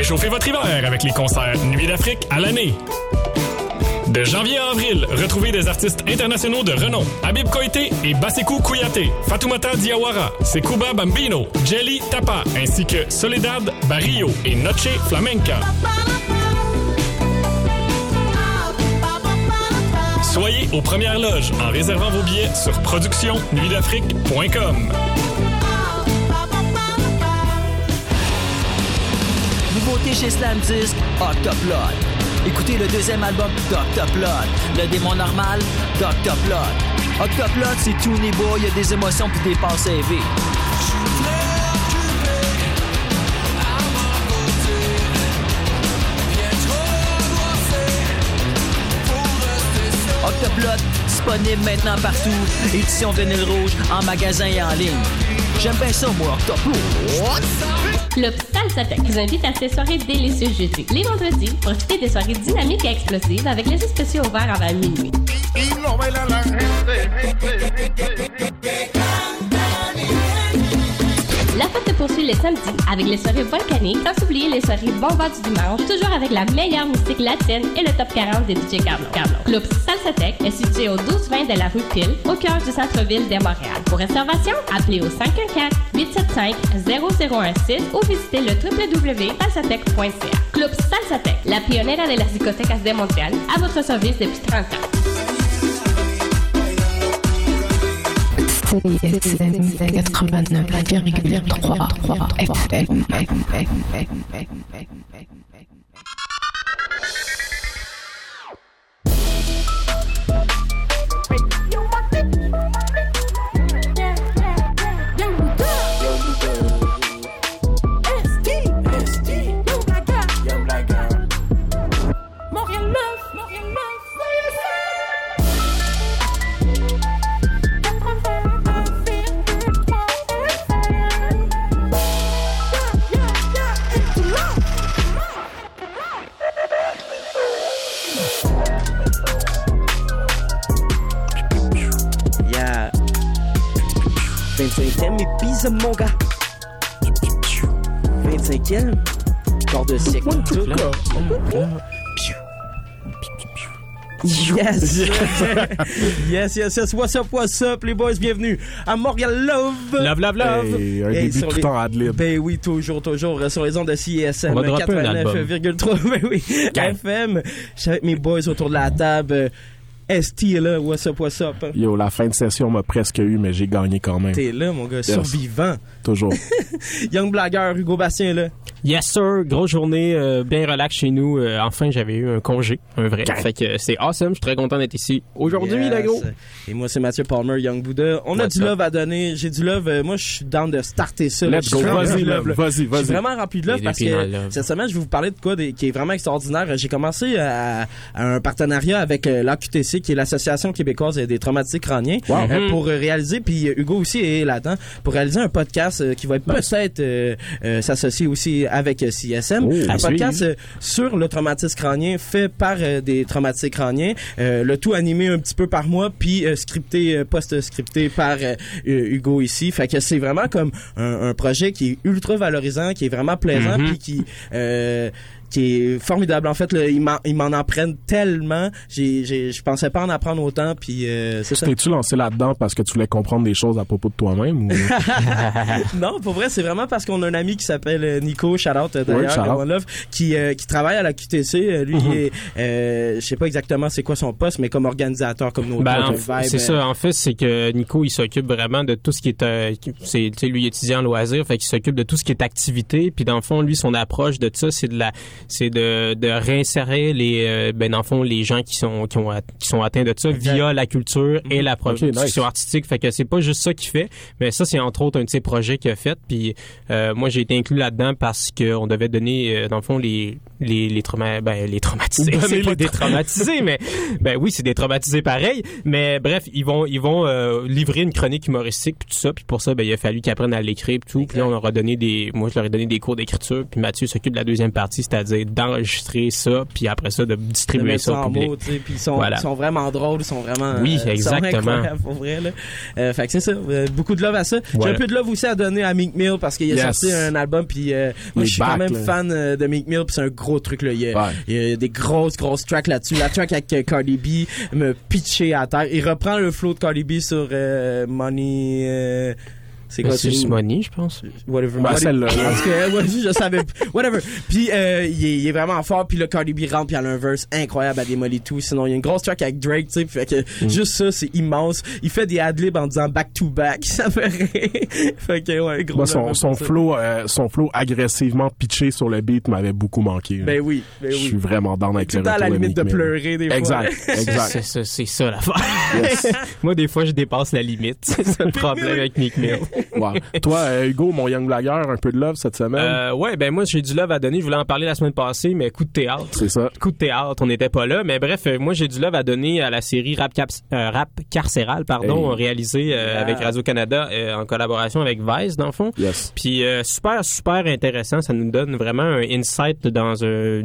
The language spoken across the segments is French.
Réchauffez votre hiver avec les concerts Nuit d'Afrique à l'année. De janvier à avril, retrouvez des artistes internationaux de renom. Habib Koité et Basekou Kouyaté, Fatoumata Diawara, Sekouba Bambino, Jelly Tapa, ainsi que Soledad Barrio et Noche Flamenca. Soyez aux premières loges en réservant vos billets sur productionnuitdafrique.com. Nouveauté chez Slam Disc, Octoplot. Écoutez le deuxième album d'Octoplot. Le démon normal, d'Octoplot. Octoplot, c'est tout niveau, il y a des émotions puis des pensées élevées. Octoplot, disponible maintenant partout. Édition vinyle rouge, en magasin et en ligne. J'aime bien ça, moi, Octoplot. Club Salsatec vous invite à ces soirées délicieuses jeudi. Les vendredis, profitez des soirées dynamiques et explosives avec les spéciaux ouverts avant minuit. Poursuit les samedis avec les soirées volcaniques, sans oublier les soirées bombas du dimanche, toujours avec la meilleure musique latine et le top 40 des DJ Carlo. Carlo. Club Salsatec est situé au 1220 de la rue Pile, au cœur du centre-ville de Montréal. Pour réservation, appelez au 514-875-0016 ou visitez le www.salsatec.ca. Club Salsatec, la pionnière de las discotecas de Montréal, à votre service depuis 30 ans. CISM 89,3 FM. Mon gars. 25e. Corps de siècle. Tout là? Yes! yes, yes, yes. What's up, what's up, les boys? Bienvenue à Montréal Love. Love, love, love. Hey, un Hey, début tout les- en adlib. Ben oui, toujours, toujours, euh, sur les ondes de CISM On va dropper un album. 89,3. Ben oui, Gang. FM. Je suis avec mes boys autour de la table. ST est là. What's up, what's up? Yo, la fin de session m'a presque eu, mais j'ai gagné quand même. T'es là, mon gars, survivant. Toujours. Young Blagueur, Hugo Bastien là. Yes, sir. Grosse journée, euh, bien relax chez nous. Euh, enfin, j'avais eu un congé, un vrai. Fait que euh, c'est awesome. Je suis très content d'être ici aujourd'hui, Yes. gros. Et moi, c'est Mathieu Palmer, Young Buddha. On a du up? love à donner. J'ai du love. Euh, Moi, je suis down de starter ça. là. Let's go. Vas-y, love. là. Vas-y, Je suis vas-y. vraiment rempli de love parce que cette semaine, je vais vous parler de quoi des- qui est vraiment extraordinaire. J'ai commencé à, à un partenariat avec l'AQTC, qui est l'Association québécoise des traumatisés crâniens, euh, pour euh, réaliser, puis Hugo aussi est là-dedans, pour réaliser un podcast euh, qui va être peut-être euh, euh, s'associer aussi avec CSM. Oh, un podcast sur le traumatisme crânien fait par des traumatisés crâniens, le tout animé un petit peu par moi, puis scripté, post-scripté par Hugo ici. Fait que c'est vraiment comme un, un projet qui est ultra valorisant, qui est vraiment plaisant, Mhm. puis qui euh, qui est formidable en fait là, ils m'en ils m'en apprennent tellement j'ai j'ai je pensais pas en apprendre autant puis euh, c'est ça T'es-tu lancé là-dedans parce que tu voulais comprendre des choses à propos de toi-même ou... non, pour vrai, c'est vraiment parce qu'on a un ami qui s'appelle euh, Nico, out euh, Oui, d'ailleurs, qui euh, qui travaille à la QTC. Euh, Lui, il est, euh, je sais pas exactement c'est quoi son poste, mais comme organisateur, comme nos Ben, c'est euh, ça. En fait, c'est que Nico, il s'occupe vraiment de tout ce qui est, euh, c'est, tu sais, lui, il étudiant en loisirs, fait qu'il s'occupe de tout ce qui est activité. Puis dans le fond, lui, son approche de ça, c'est de la, c'est de, de réinsérer les, euh, ben dans le fond, les gens qui sont, qui ont, qui sont atteints de ça via la culture et la production nice. artistique. Fait que c'est pas juste ça qu'il fait, mais ça, c'est entre autres un de ses projets qu'il a fait. Puis euh, moi, j'ai été inclus là-dedans parce qu'on devait donner, euh, dans le fond, les, les, les trauma, ben, les traumatisés. C'est pas des traumatisés, mais ben oui, c'est des traumatisés pareil. Mais bref, ils vont ils vont euh, livrer une chronique humoristique puis tout ça. Puis pour ça, ben il a fallu qu'ils apprennent à l'écrire puis tout. Puis là, on leur a donné des, moi je leur ai donné des cours d'écriture. Puis Mathieu s'occupe de la deuxième partie, c'est-à-dire c'est-à-dire d'enregistrer ça, puis après ça, de distribuer ça au public. mots, puis ils sont, Voilà. ils sont vraiment drôles, ils sont vraiment Oui, euh, sont exactement. incroyables, pour vrai là. Euh, fait que c'est ça, euh, beaucoup de love à ça. J'ai un peu de love aussi à donner à Meek Mill parce qu'il a sorti un album puis euh, moi je suis quand même là. fan de Meek Mill puis c'est un gros truc là, il y a, Ouais. il y a des grosses grosses tracks là-dessus. La track avec Cardi B me pitché à terre. Il reprend le flow de Cardi B sur Money c'est quoi C'est juste Money, je pense. whatever. Ben, Money- celle-là, là. Parce que, ouais, je savais, whatever. Puis, euh, il, est, il est vraiment fort. Puis le Cardi B rentre, puis il a un verse incroyable à démolir tout. Sinon, il y a une grosse track avec Drake, tu sais. Fait que Mm. juste ça, c'est immense. Il fait des adlibs en disant back to back. Ça fait rire. fait que, ouais, gros. Moi, love son, flow, euh, son flow agressivement pitché sur le beat m'avait beaucoup manqué. Ben oui, ben Je suis oui. vraiment down avec Tout le à la limite de pleurer des fois. Exact, C'est exact. ça, c'est ça l'affaire. Moi, des fois, je dépasse la limite. C'est ça le problème avec Meek Mill. Wow. Toi, euh, Hugo, mon young blagueur, un peu de love cette semaine? Euh, ouais, ben moi, j'ai du love à donner. Je voulais en parler la semaine passée, mais coup de théâtre. C'est ça. coup de théâtre, on n'était pas là, mais bref, euh, moi j'ai du love à donner à la série Rap, Caps- euh, Rap Carcéral, pardon, Hey. réalisée euh, Yeah. avec Radio Canada euh, en collaboration avec Vice dans le fond. Yes. Puis euh, super super intéressant, ça nous donne vraiment un insight dans un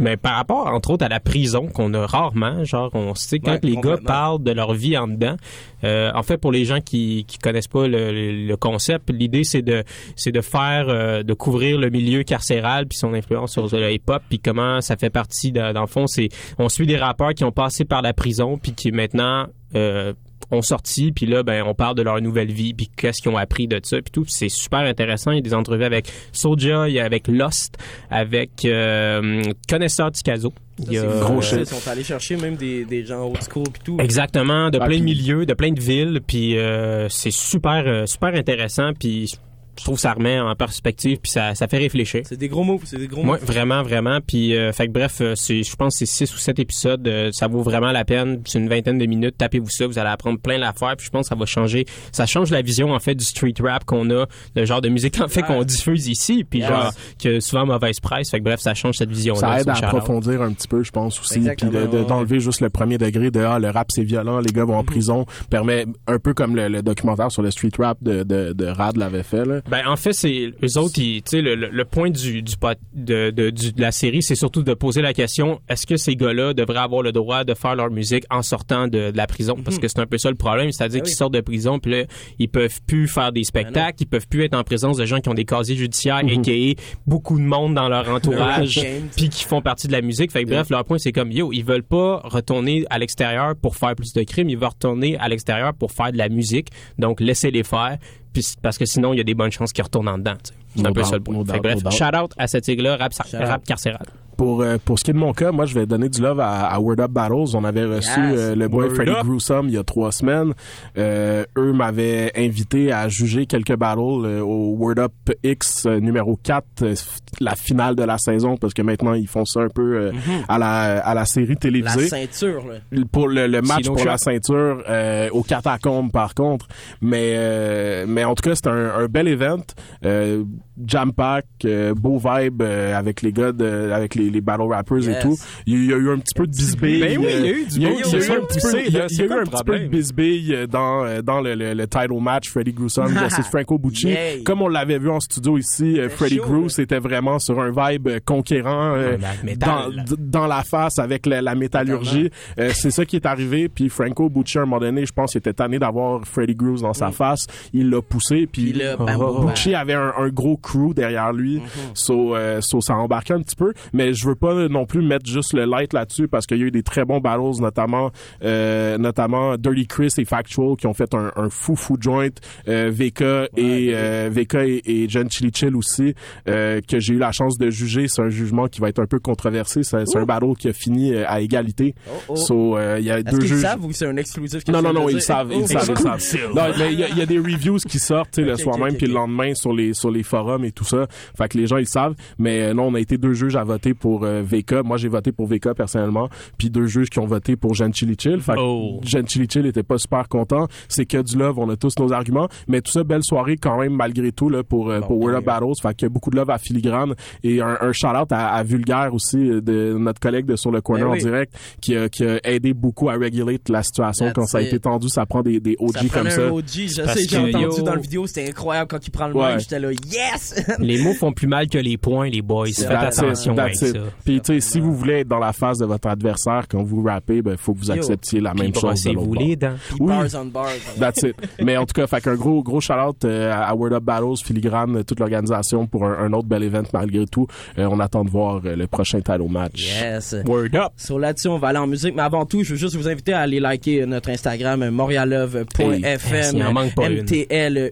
mais par rapport entre autres à la prison qu'on a rarement, genre on sait quand Ouais, les gars parlent de leur vie en dedans. Euh, en fait pour les gens qui qui connaissent pas le, concept, l'idée c'est de c'est de faire euh, de couvrir le milieu carcéral puis son influence sur le hip-hop puis comment ça fait partie le fond c'est on suit des rappeurs qui ont passé par la prison puis qui maintenant euh, ont sorti puis là ben on parle de leur nouvelle vie puis qu'est-ce qu'ils ont appris de ça puis tout c'est super intéressant il y a des entrevues avec Soulja il y a avec Lost avec euh, Connaisseur Ticazo il y a, C'est Gros fou, shit. Ils sont allés chercher même des, des gens old school pis tout. Exactement, de Ah, plein de puis- milieux, de plein de villes, puis euh, c'est super euh, super intéressant, puis je trouve que ça remet en perspective, puis ça, ça fait réfléchir. C'est des gros mots, c'est des gros mots. vraiment, vraiment. Puis, euh, fait que bref, euh, c'est, je pense que c'est six ou sept épisodes. euh, ça vaut vraiment la peine. C'est une vingtaine de minutes. Tapez-vous ça. Vous allez apprendre plein d'affaires. Puis je pense que ça va changer. Ça change la vision, en fait, du street rap qu'on a, le genre de musique, en fait, Ouais. qu'on diffuse ici. Puis Yes. genre, que souvent mauvaise presse. Fait que bref, ça change cette vision-là. Ça aide à approfondir un petit peu, je pense aussi, puis Exactement, de- de- ouais. d'enlever juste le premier degré de ah le rap c'est violent, les gars vont en prison, permet un peu comme le, le documentaire sur le street rap de, de, de Rad l'avait fait là. Ben en fait c'est eux autres ils- tu sais le, le, le point du du de, de, du- de la série c'est surtout de poser la question est-ce que ces gars-là devraient avoir le droit de faire leur musique en sortant de, de la prison? Parce que c'est un peu ça le problème c'est-à-dire Ben qu'ils sortent de prison puis là ils peuvent plus faire des spectacles ils peuvent plus être en présence de gens qui ont des casiers judiciaires et qui beaucoup de monde dans leur entourage Rap game. puis qui font partie de la musique. Fait que bref leur point c'est comme yo ils veulent pas retourner à l'extérieur pour faire plus de crimes ils veulent retourner à l'extérieur pour faire de la musique. Donc laissez-les faire puis parce que sinon il y a des bonnes chances qu'ils retournent en dedans c'est un peu ça le point. bref shout out à cette rap, Shout rap carcéral Pour euh, pour ce qui est de mon cas, moi je vais donner du love à, à Word Up Battles. On avait reçu Yes. euh, le boy Word Freddy Up. Gruesome il y a trois semaines. Euh, eux m'avaient invité à juger quelques battles euh, au Word Up X euh, numéro 4, euh, la finale de la saison parce que maintenant ils font ça un peu euh, à la à la série La télévisée. ceinture, là. pour le, le match Sino pour Shop. la ceinture euh, au catacombe par contre mais euh, mais en tout cas c'était un, un bel event euh, jam pack euh, beau vibe euh, avec les gars de, avec les, les battle rappers et tout il y, a- il y a eu un petit peu de bisbille Ben oui, il y a eu du il y a beau- eu- c'est il y a eu un petit peu il y a- eu un petit de bisbille dans euh, dans le, le, le title match Freddy Gruesome versus Franco Bucci Yeah. comme on l'avait vu en studio ici euh, Freddy Grues était vraiment sur un vibe euh, conquérant euh, dans, dans la face avec la, la métallurgie. Euh, c'est ça qui est arrivé. Puis Franco Bucci, à un moment donné, je pense, il était tanné d'avoir Freddy Grooves dans sa face. Il l'a poussé. Puis Puis là, bam, Oh, bam, Bucci avait un, un gros crew derrière lui. So, euh, so, ça embarquait un petit peu. Mais je veux pas non plus mettre juste le light là-dessus parce qu'il y a eu des très bons battles, notamment euh, notamment Dirty Chris et Factual qui ont fait un, un fou fou joint. Euh, VK et euh, VK et, et John Chili Chill aussi euh, que j'ai eu la chance de juger. C'est un jugement qui va être un peu controversé. C'est un battle qui a fini euh, à égalité. Oh, oh. So, euh, il y a deux juges. savent ou c'est un exclusif Non, non, non, ils dire? savent, ils Oh, savent, ils savent. Non, mais il y, y a des reviews qui sortent, sais, le soir ok, même, ok, puis le lendemain sur les sur les forums et tout ça. Fait que les gens ils savent. Mais euh, non, on a été deux juges à voter pour euh, VK. Moi, j'ai voté pour VK personnellement, puis deux juges qui ont voté pour Jean Chili Chill. Fait que Oh. Jean Chili Chill était pas super content. C'est que du love, on a tous nos arguments. Mais tout ça, belle soirée quand même malgré tout là pour euh, pour World of Battles. Fait que beaucoup de love à Filigrane et un, un shout out à, à Vulgaire aussi euh, de notre collègue de sur le corner Ben en direct qui a, qui a aidé beaucoup à regulate la situation That's quand ça a it. été tendu. Ça prend des, des OG Ça comme ça. un OG, je parce sais, j'ai entendu yo- dans la vidéo, c'était incroyable quand il prend le Ouais. mic, j'étais là, yes! Les mots font plus mal que les points les boys faites That's it, attention avec it. là. Puis, tu sais, si vous voulez être dans la face de votre adversaire quand vous rappez, ben, faut que vous Yo. acceptiez la même Puis chose. de bord. les dents. Oui. bars on bars. That's it. Mais en tout cas, fait qu'un gros, gros shout-out euh, à Word Up Battles, Filigrane, toute l'organisation pour un, un autre bel event malgré tout. Euh, on attend de voir euh, le prochain title match. Yes. Word up. Sur là-dessus, on va aller en musique, mais avant tout, je veux juste vous inviter à aller liker notre Instagram montreallove.fm, Hey,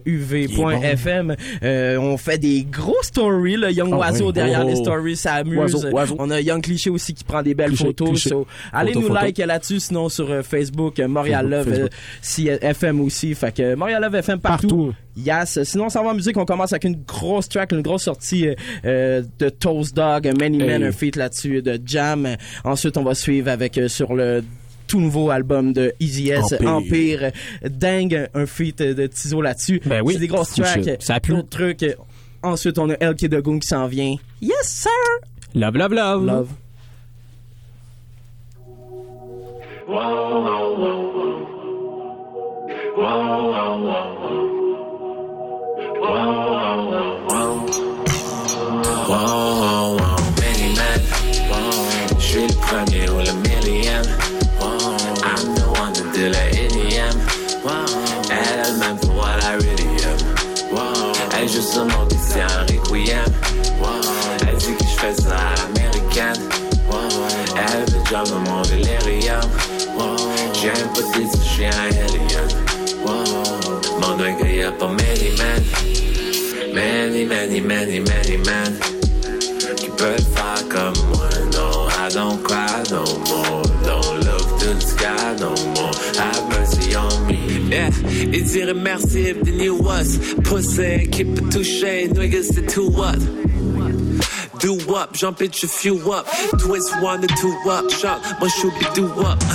mtluv.fm. Euh, on fait des gros stories, là, Young Ah Oiseau derrière Oh. les stories, ça amuse. Oiseau, oiseau. On a Young Cliché aussi qui prend des belles Cliché, photos. cliché. So, allez Photo, nous photo. like là-dessus, sinon sur euh, Facebook, euh, Montréal Love, Facebook, si, euh, FM aussi. Fait que Montréal Love FM partout. Partout. Yes. Sinon, ça va en musique. On commence avec une grosse track, une grosse sortie euh, de Toast Dog, Many Men, Hey. un feat là-dessus de Jam. Ensuite, on va suivre avec euh, sur le tout nouveau album de Easy S, Empire. Empire. Dingue, un feat de Tizo là-dessus. Ben oui. C'est des grosses tracks. Ça. D'autres trucs. Ensuite, on a El qui s'en vient. Yes, sir! Love, love, love. Love. Wow, wow, many men. Je suis le premier ou le millième. I'm the one to do the EDM. PC en requiem. Elle dit que je fais ça à l'américaine. Elle veut dans mon délirium. J'ai un peu de je suis un alien. Mon doigt grillé pour many men. Many, many, many, many men qui peuvent faire comme moi. No, I don't cry Yeah, it's irréversible, the new us. Pussy, keep it touché, niggas, the two what? Do up, jump it, you few up. Twist one to two up, shot, my shoot be do up.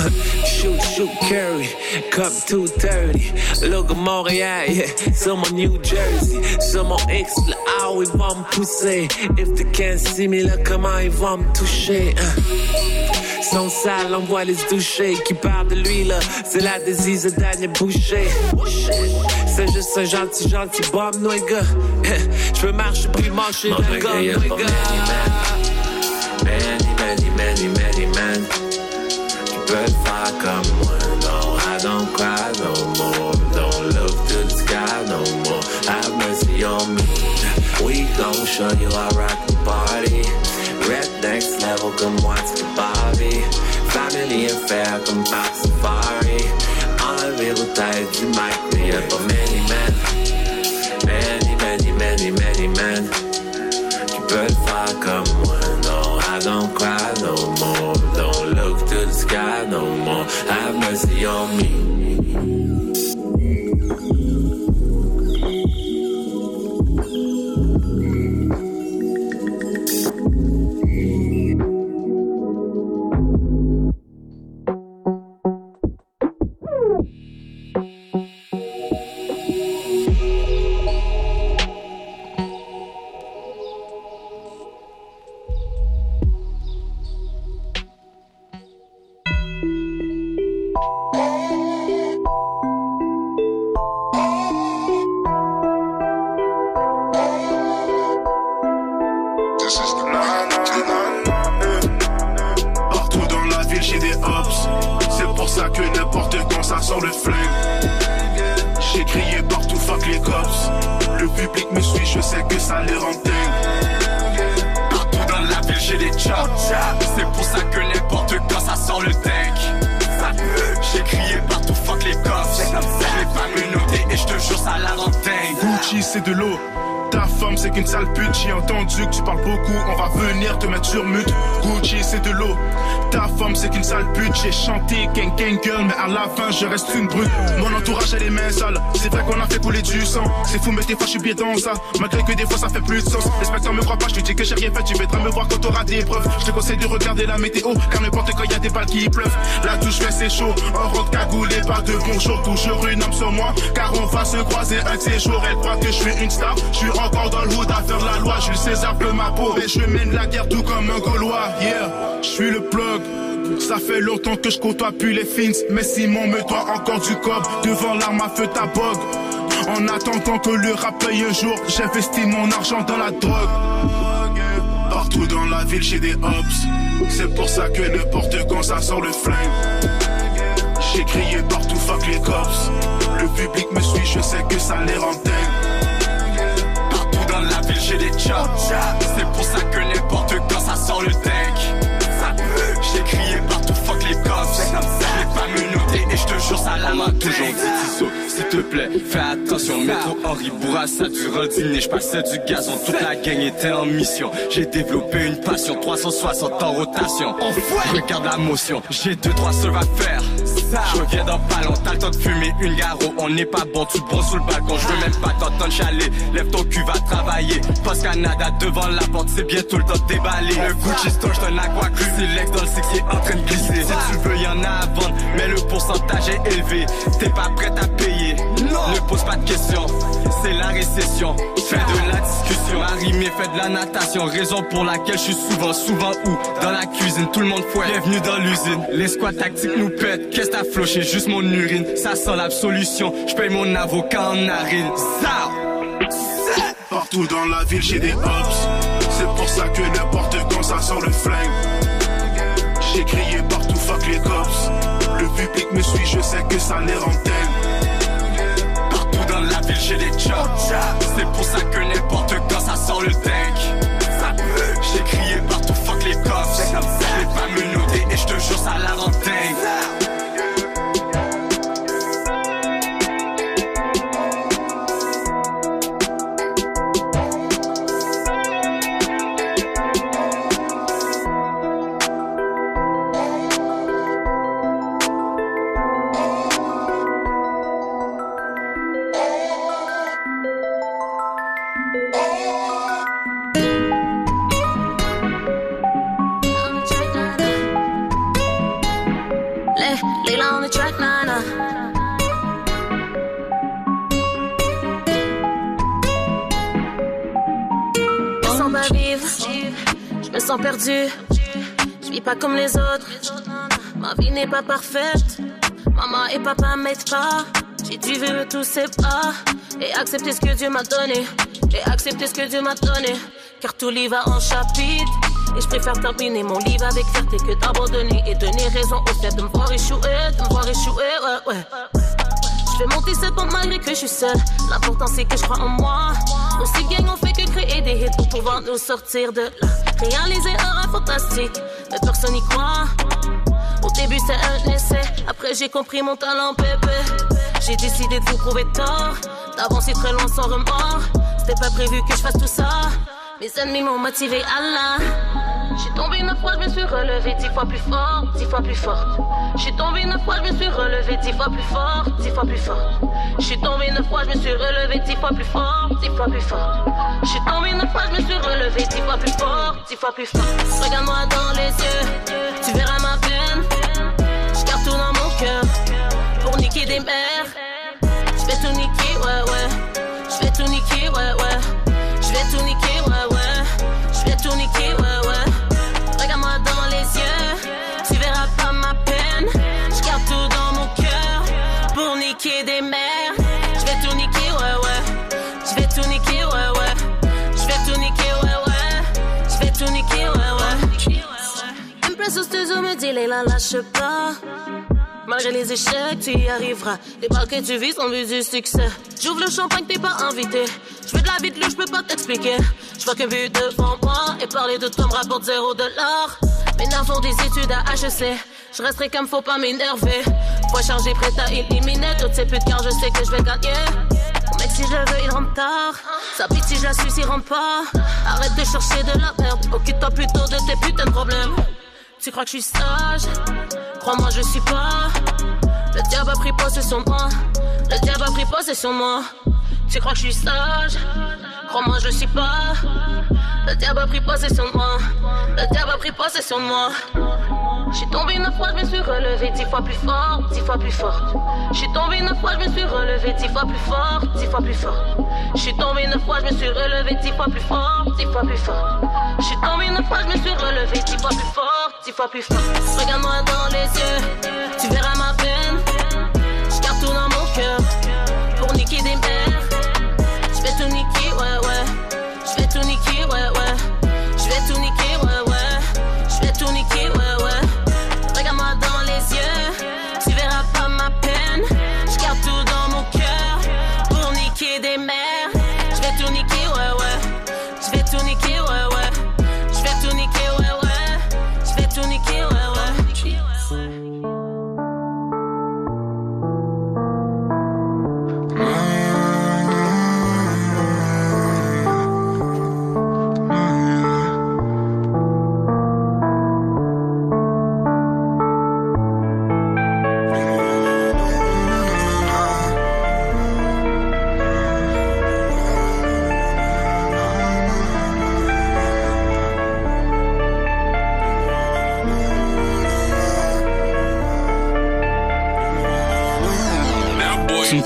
Shoot, shoot, carry, cup 230. Look at Montréal, yeah, sur mon New Jersey. Sur mon X, là, ah, ils vont me. If they can't see me, là, comment ils vont me toucher? hein. Son sale, on voit les doucher. Qui parle de lui, là, c'est la disease de Daniel Boucher. C'est juste un gentil, gentil bomb, nigga. Je veux marcher puis marcher dans le gomme, nigga. Many, many, many, many qui peuvent faire comme moi. No, I don't cry no more. Don't look to the sky no more. Have mercy on me. We gon' show you how rock the party. Rap next level comme what's the Bobby. Family affair comme Pop Safari. Enlever vos têtes du mic, mais y'a pas many men. Many, many, many, many men qui peuvent faire comme moi. No, I don't cry no more. Don't look to the sky no more. Have mercy on me. C'est fou mais des fois je suis bien dans ça, malgré que des fois ça fait plus de sens. L'inspecteur me croit pas, je te dis que j'ai rien fait, tu viendras me voir quand t'auras des preuves. Je te conseille de regarder la météo, car n'importe quand y a des balles qui pleuvent. Là d'où je fais c'est chaud, en route cagoulé, pas de bonjour, toujours une âme sur moi, car on va se croiser un de ces jours. Elle croit que je suis une star, je suis encore dans le hood à faire la loi, Jules César pleut ma peau, et je mène la guerre tout comme un Gaulois. Yeah, je suis le plug. Ça fait longtemps que je côtoie plus les fins, mais Simon me doit encore du cob devant l'arme à feu ta bog. En attendant que le rap paye un jour, j'investis mon argent dans la drogue. Partout dans la ville, j'ai des hops. C'est pour ça que n'importe quand ça sort le flingue. J'ai crié partout, fuck les cops. Le public me suit, je sais que ça les rend. Partout dans la ville, j'ai des chops. C'est pour ça que te plaît, fais attention. Métro Henri Bourassa, durant le dîner, je passais du gazon. Toute la gang était en mission. J'ai développé une passion, 360 en rotation. Regarde la motion, j'ai deux, trois serves à faire. Je reviens dans pas longtemps, t'as le temps de fumer une garo. On n'est pas bon, tu te sous le balcon. Je veux même pas t'entendre chaler. Lève ton cul, va travailler. Post Canada devant la porte, c'est bientôt le temps de déballer. Le Gucci Store, un aqua Lex dans le six qui est en train de glisser. Si tu veux, y en a à vendre, mais le pourcentage est élevé. T'es pas prête à payer, ne pose pas de questions. C'est la récession, fais de la discussion. Marimé fait de la natation, raison pour laquelle je suis souvent, souvent où? Dans la cuisine, tout le monde fouette. Bienvenue dans l'usine, les squats tactiques nous pètent. Qu'est-ce que t'as floché, juste mon urine. Ça sent l'absolution, je paye mon avocat en narine. Ça! Partout dans la ville, j'ai des hops. C'est pour ça que n'importe quand ça sort le flingue. J'ai crié partout, fuck les cops. Le public me suit, je sais que ça les dingues. J'ai des chops. C'est pour ça que n'importe quand ça sort le tank. J'ai crié partout, fuck les cops. Je l'ai pas menotté et je te jure, ça la perdu. Je vis pas comme les autres, ma vie n'est pas parfaite. Maman et papa m'aident pas. J'ai dû vivre tous ces pas et accepter ce que Dieu m'a donné. Et accepter ce que Dieu m'a donné. Car tout livre a un chapitre. Et je préfère terminer mon livre avec fierté que d'abandonner et donner raison au fait de me voir échouer, de me voir échouer, ouais, ouais. Je fais monter cette pente malgré que je suis seule. L'important c'est que je crois en moi. Aussi gang on fait que créer des hits pour pouvoir nous sortir de là. Réaliser un rêve fantastique, mais personne n'y croit. Au début c'est un essai, après j'ai compris mon talent bébé. J'ai décidé de vous prouver tort, d'avancer très loin sans remords. C'était pas prévu que je fasse tout ça. Mes ennemis m'ont motivé à la. J'suis tombé neuf fois, je me suis relevé dix fois plus fort, dix fois plus forte. J'suis tombé neuf fois, je me suis relevé dix fois plus fort, dix fois plus forte. J'suis tombé neuf fois, je me suis relevé dix fois plus fort, dix fois plus forte. J'suis tombé neuf fois, je me suis relevé dix fois plus fort, dix fois plus fort. Regarde-moi dans les yeux, tu verras ma peine. J'garde tout dans mon cœur pour niquer des mères. J'vais tout niquer, ouais, ouais. J'vais tout niquer, ouais, ouais. J'vais tout niquer, ouais, ouais. J'vais tout niquer, ouais, ouais. Place au studio me dit, Leila, lâche pas. Malgré les échecs, tu y arriveras. Les que tu vis sont vues du succès. J'ouvre le champagne, t'es pas invité. Je veux de la vie de je peux pas t'expliquer. Je vois qu'un but devant moi et parler de toi me rapporte zéro dollar. Mes nerfs font des études à HEC. Je resterai comme faut pas m'énerver. Faut charger, prête à éliminer toutes ces putes car je sais que je vais gagner. Mec, si je le veux, il rentre tard. Sa petite, si je la suis, il rentre pas. Arrête de chercher de la merde. Occupe-toi plutôt de tes putains de problèmes. Tu crois que je suis sage? Crois-moi, je suis pas. Le diable a pris possession de moi. Le diable a pris possession de moi. Tu crois que je suis sage? Crois-moi, je suis pas. Le diable a pris possession de moi. Le diable a pris possession de moi. J'suis tombé neuf fois, je me suis relevé dix fois plus fort, dix fois plus forte. J'suis tombé neuf fois, je me suis relevé dix fois plus fort, dix fois plus forte. J'suis tombé neuf fois, je me suis relevé dix fois plus fort, dix fois plus forte. J'suis tombé neuf fois, je me suis relevé dix fois plus fort, dix fois plus fort. Regarde-moi dans les yeux, tu verras ma peine. J'garde tout dans mon cœur pour niquer des mères.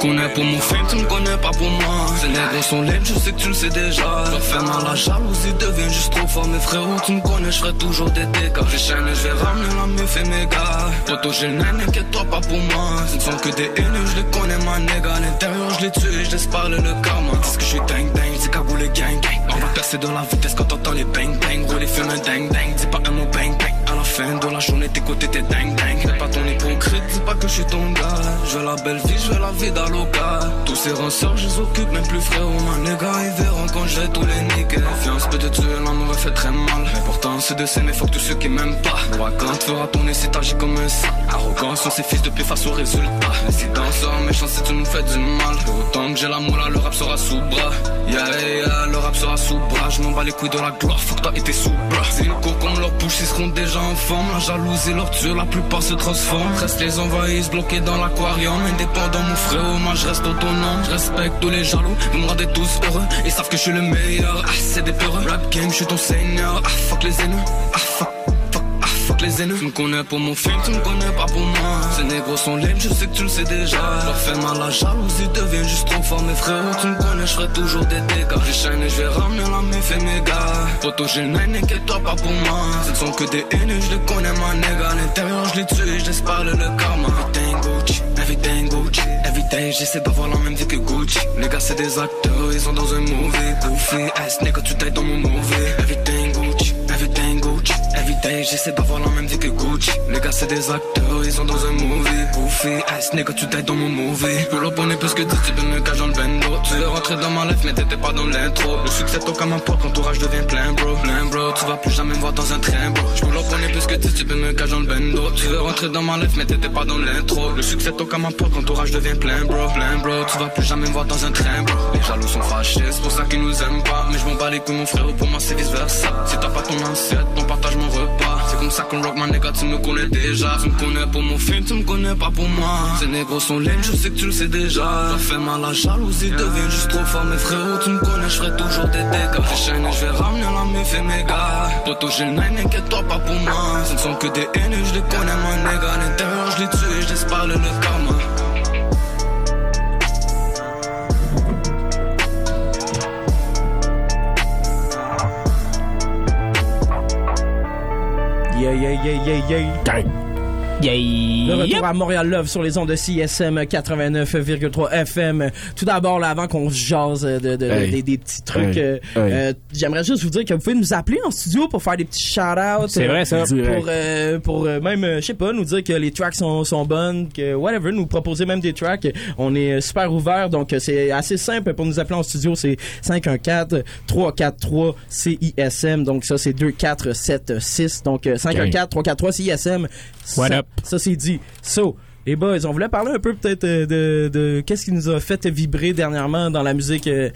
Connais pour mon film, tu me connais pas pour moi. Ces négros sont laides, je sais que tu le sais déjà. Leur fais mal la jalousie devient juste trop fort. Mes frérots, tu me connais, je ferai toujours des dégâts. J'ai chaîne, je vais ramener la meuf et mes gars. Poto, j'ai le nain, inquiète-toi pas pour moi. Ce ne sont que des haineux, je les connais, ma nègre. À l'intérieur, je les tue, je laisse parler le karma. Qu'est-ce que je suis dingue, dingue, c'est cagoulé gang, gang. On va percer de la vitesse quand t'entends les bang, bang. Rouler, fume un ding, ding. Dis pas un mot bang, bang. Fin de la journée, t'es côté, t'es dingue, dingue. Fais pas ton hypocrite, dis pas que je suis ton gars. Je veux la belle vie, je veux la vie d'Aloca. Tous ces ranceurs, je les occupe, même plus frérot, ma. Ils verront quand j'ai tous les niquer. Confiance peut te tuer, l'amour fait très mal. L'important c'est de s'aimer, que tous ceux qui m'aiment pas. Tu feras tourner, si t'agis comme un sac. Arrogance, on s'effice depuis face au résultat. Silence sera méchant si tu nous fais du mal. Autant que j'ai l'amour là, le rap sera sous bras. Yeah, yeah, le rap sera sous bras. Je m'en bats les couilles de la gloire, faut que toi et tes sous bras. Zilko comme leur bouche, ils seront déjà en forme. La jalousie tue, la plupart se transforment. Reste les envahissent, bloqués dans l'aquarium. Indépendant, mon frérot, moi je reste autonome. Je respecte tous les jaloux, vous me tous heureux. Ils savent que je suis le meilleur. Ah, c'est des peureux. Rap game, je suis ton seigneur. Ah, fuck les haineux. Ah, fuck. Les. Tu me connais pour mon film, tu me connais pas pour moi. Ces négros sont laides, je sais que tu le sais déjà. Leur fais mal la jalousie devient juste trop fort. Mes frérots, tu me connais, je ferai toujours des dégâts. J'ai chaîne et je vais ramener la meuf et mes gars. Poto, j'ai le nain, inquiète-toi pas pour moi. Ce ne sont que des haineux, je les connais, ma nègre. À l'intérieur, je les tue, je laisse parler le karma. Everything Gucci, everything Gucci. Everyday, j'essaie d'avoir la même vie que Gucci. Les gars, c'est des acteurs, ils sont dans un movie. Goofy, ass nigga, tu t'aides dans mon movie. Everything Gucci, Everyday, j'essaie d'avoir la même vie que Gucci. Les gars, c'est des acteurs, ils sont dans un movie. Goofy, ass nigga, tu t'aides dans mon movie. Pull up, on est plus que 10, tu donnes le cage dans le bendo. Tu es rentré dans ma life, mais t'étais pas dans l'intro. Le succès toque comme un pote, l'entourage devient plein, bro. Plein, bro, tu vas plus jamais me voir dans un train, bro. Up, on est plus que 10, tu donnes le cage dans le bendo. Tu veux rentrer dans ma life, mais t'étais pas dans l'intro. Le succès toque comme un pote, l'entourage devient plein, bro. Plein, bro, tu vas plus jamais me voir dans un train, bro. Les jaloux sont fâchés, c'est pour ça qu'ils nous aiment pas. Mais je m'en bats les mon frère, pour moi c'est vice versa. Si t'as pas ton assiette, on partage mon C'est comme ça qu'on rock, ma nigga, tu me connais déjà. Tu me connais pour mon film, tu me connais pas pour moi. Ces négros sont laides, je sais que tu le sais déjà. Ça fait mal la jalousie, devient juste trop fort. Mes frérots, tu me connais, je ferai toujours des dégâts. J'ai chaîne et je vais ramener la meuf et mes gars. Poto, j'ai le nain, inquiète-toi pas pour moi. Ce ne sont que des haineux, je les connais, ma nigga. À l'intérieur, je les tue, je laisse parler le karma. Yeah, yeah, yeah, yeah, yeah. Gang. Yay! Le retour Yep. à Montréal Love sur les ondes de CSM 89,3 FM. Tout d'abord, là, avant qu'on se jase de, de- Hey. des, des petits trucs, Hey. euh, Hey. euh, j'aimerais juste vous dire que vous pouvez nous appeler en studio pour faire des petits shout-outs. C'est euh, vrai, ça. Pour, euh, pour euh, même, euh, je sais pas, nous dire que les tracks sont, sont bonnes, que whatever, nous proposer même des tracks. On est euh, super ouvert, donc euh, c'est assez simple pour nous appeler en studio. C'est 514-343-CISM. Donc ça, c'est 2476. Donc euh, 514-343-CISM. What up? Ça, c'est dit. So, les boys, on voulait parler un peu peut-être euh, de, qu'est-ce qui nous a fait vibrer dernièrement dans la musique euh,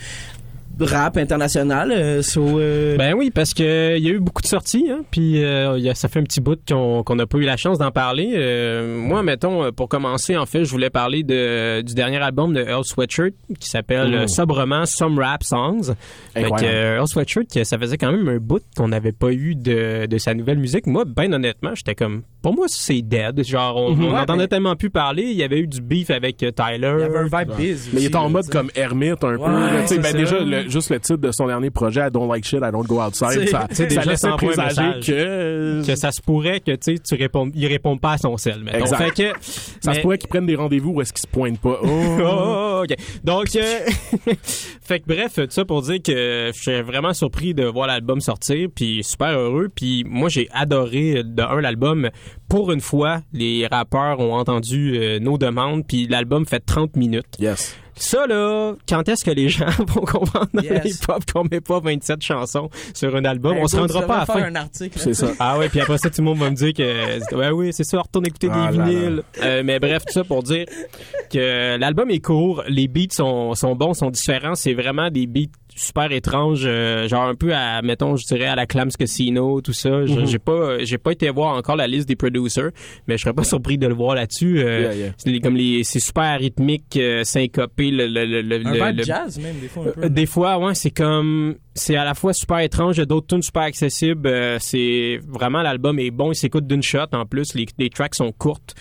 rap internationale. Euh, so, euh, Ben oui, parce que il y a eu beaucoup de sorties, hein, puis euh, il y a- ça fait un petit bout qu'on qu'on n'a pas eu la chance d'en parler. Euh, moi, mettons, euh, pour commencer, en fait, je voulais parler de, du dernier album de Earl Sweatshirt qui s'appelle euh, sobrement Some Rap Songs. Euh, Earl Sweatshirt, ça faisait quand même un bout qu'on n'avait pas eu de, de sa nouvelle musique. Moi, ben honnêtement, j'étais comme, pour moi, c'est dead. Genre, on on Ouais, entendait mais- tellement plus parler. Il y avait eu du beef avec euh, Tyler. il y avait un vibe biz. Mais il est en mode comme ermite un peu. Ouais, là. Tu sais, c'est ben ça. déjà, le- juste le titre de son dernier projet, I don't like shit, I don't go outside, ça, ça un présager que... que ça se pourrait que tu réponds il répond pas à son sel mettons. Exact. Fait que Ça mais- se pourrait qu'ils prennent des rendez-vous où est-ce qu'ils se pointent pas. Oh. Oh, ok. Donc, euh, fait que bref, tout ça pour dire que je suis vraiment surpris de voir l'album sortir, puis super heureux. Puis moi, j'ai adoré de un l'album. Pour une fois, les rappeurs ont entendu euh, nos demandes, puis l'album fait 30 minutes. Yes. Ça là, quand est-ce que les gens vont comprendre dans Yes. hip-hop qu'on met pas 27 chansons sur un album? Ben, On se rendra pas à la fin. faire un article. C'est ça. Ah ouais, puis après ça, tout le monde va me dire que ouais oui, c'est ça, retourne écouter Ah des là là. vinyles. Euh, mais bref, tout ça pour dire que l'album est court, les beats sont, sont bons, sont différents, c'est vraiment des beats super étranges, euh, genre un peu à, mettons, je dirais à la Clams Casino, tout ça. Mhm. J'ai pas, j'ai pas été voir encore la liste des producers, mais je serais pas surpris de le voir là-dessus. Euh, Yeah, yeah. c'est comme les, c'est super rythmique, euh, syncopé, le, le, le, le- Un le- jazz, même, des fois, un peu. Des fois, ouais, c'est comme c'est à la fois super étrange, d'autres tunes super accessibles. c'est vraiment l'album est bon, il s'écoute d'une shot en plus. Les, les tracks sont courtes,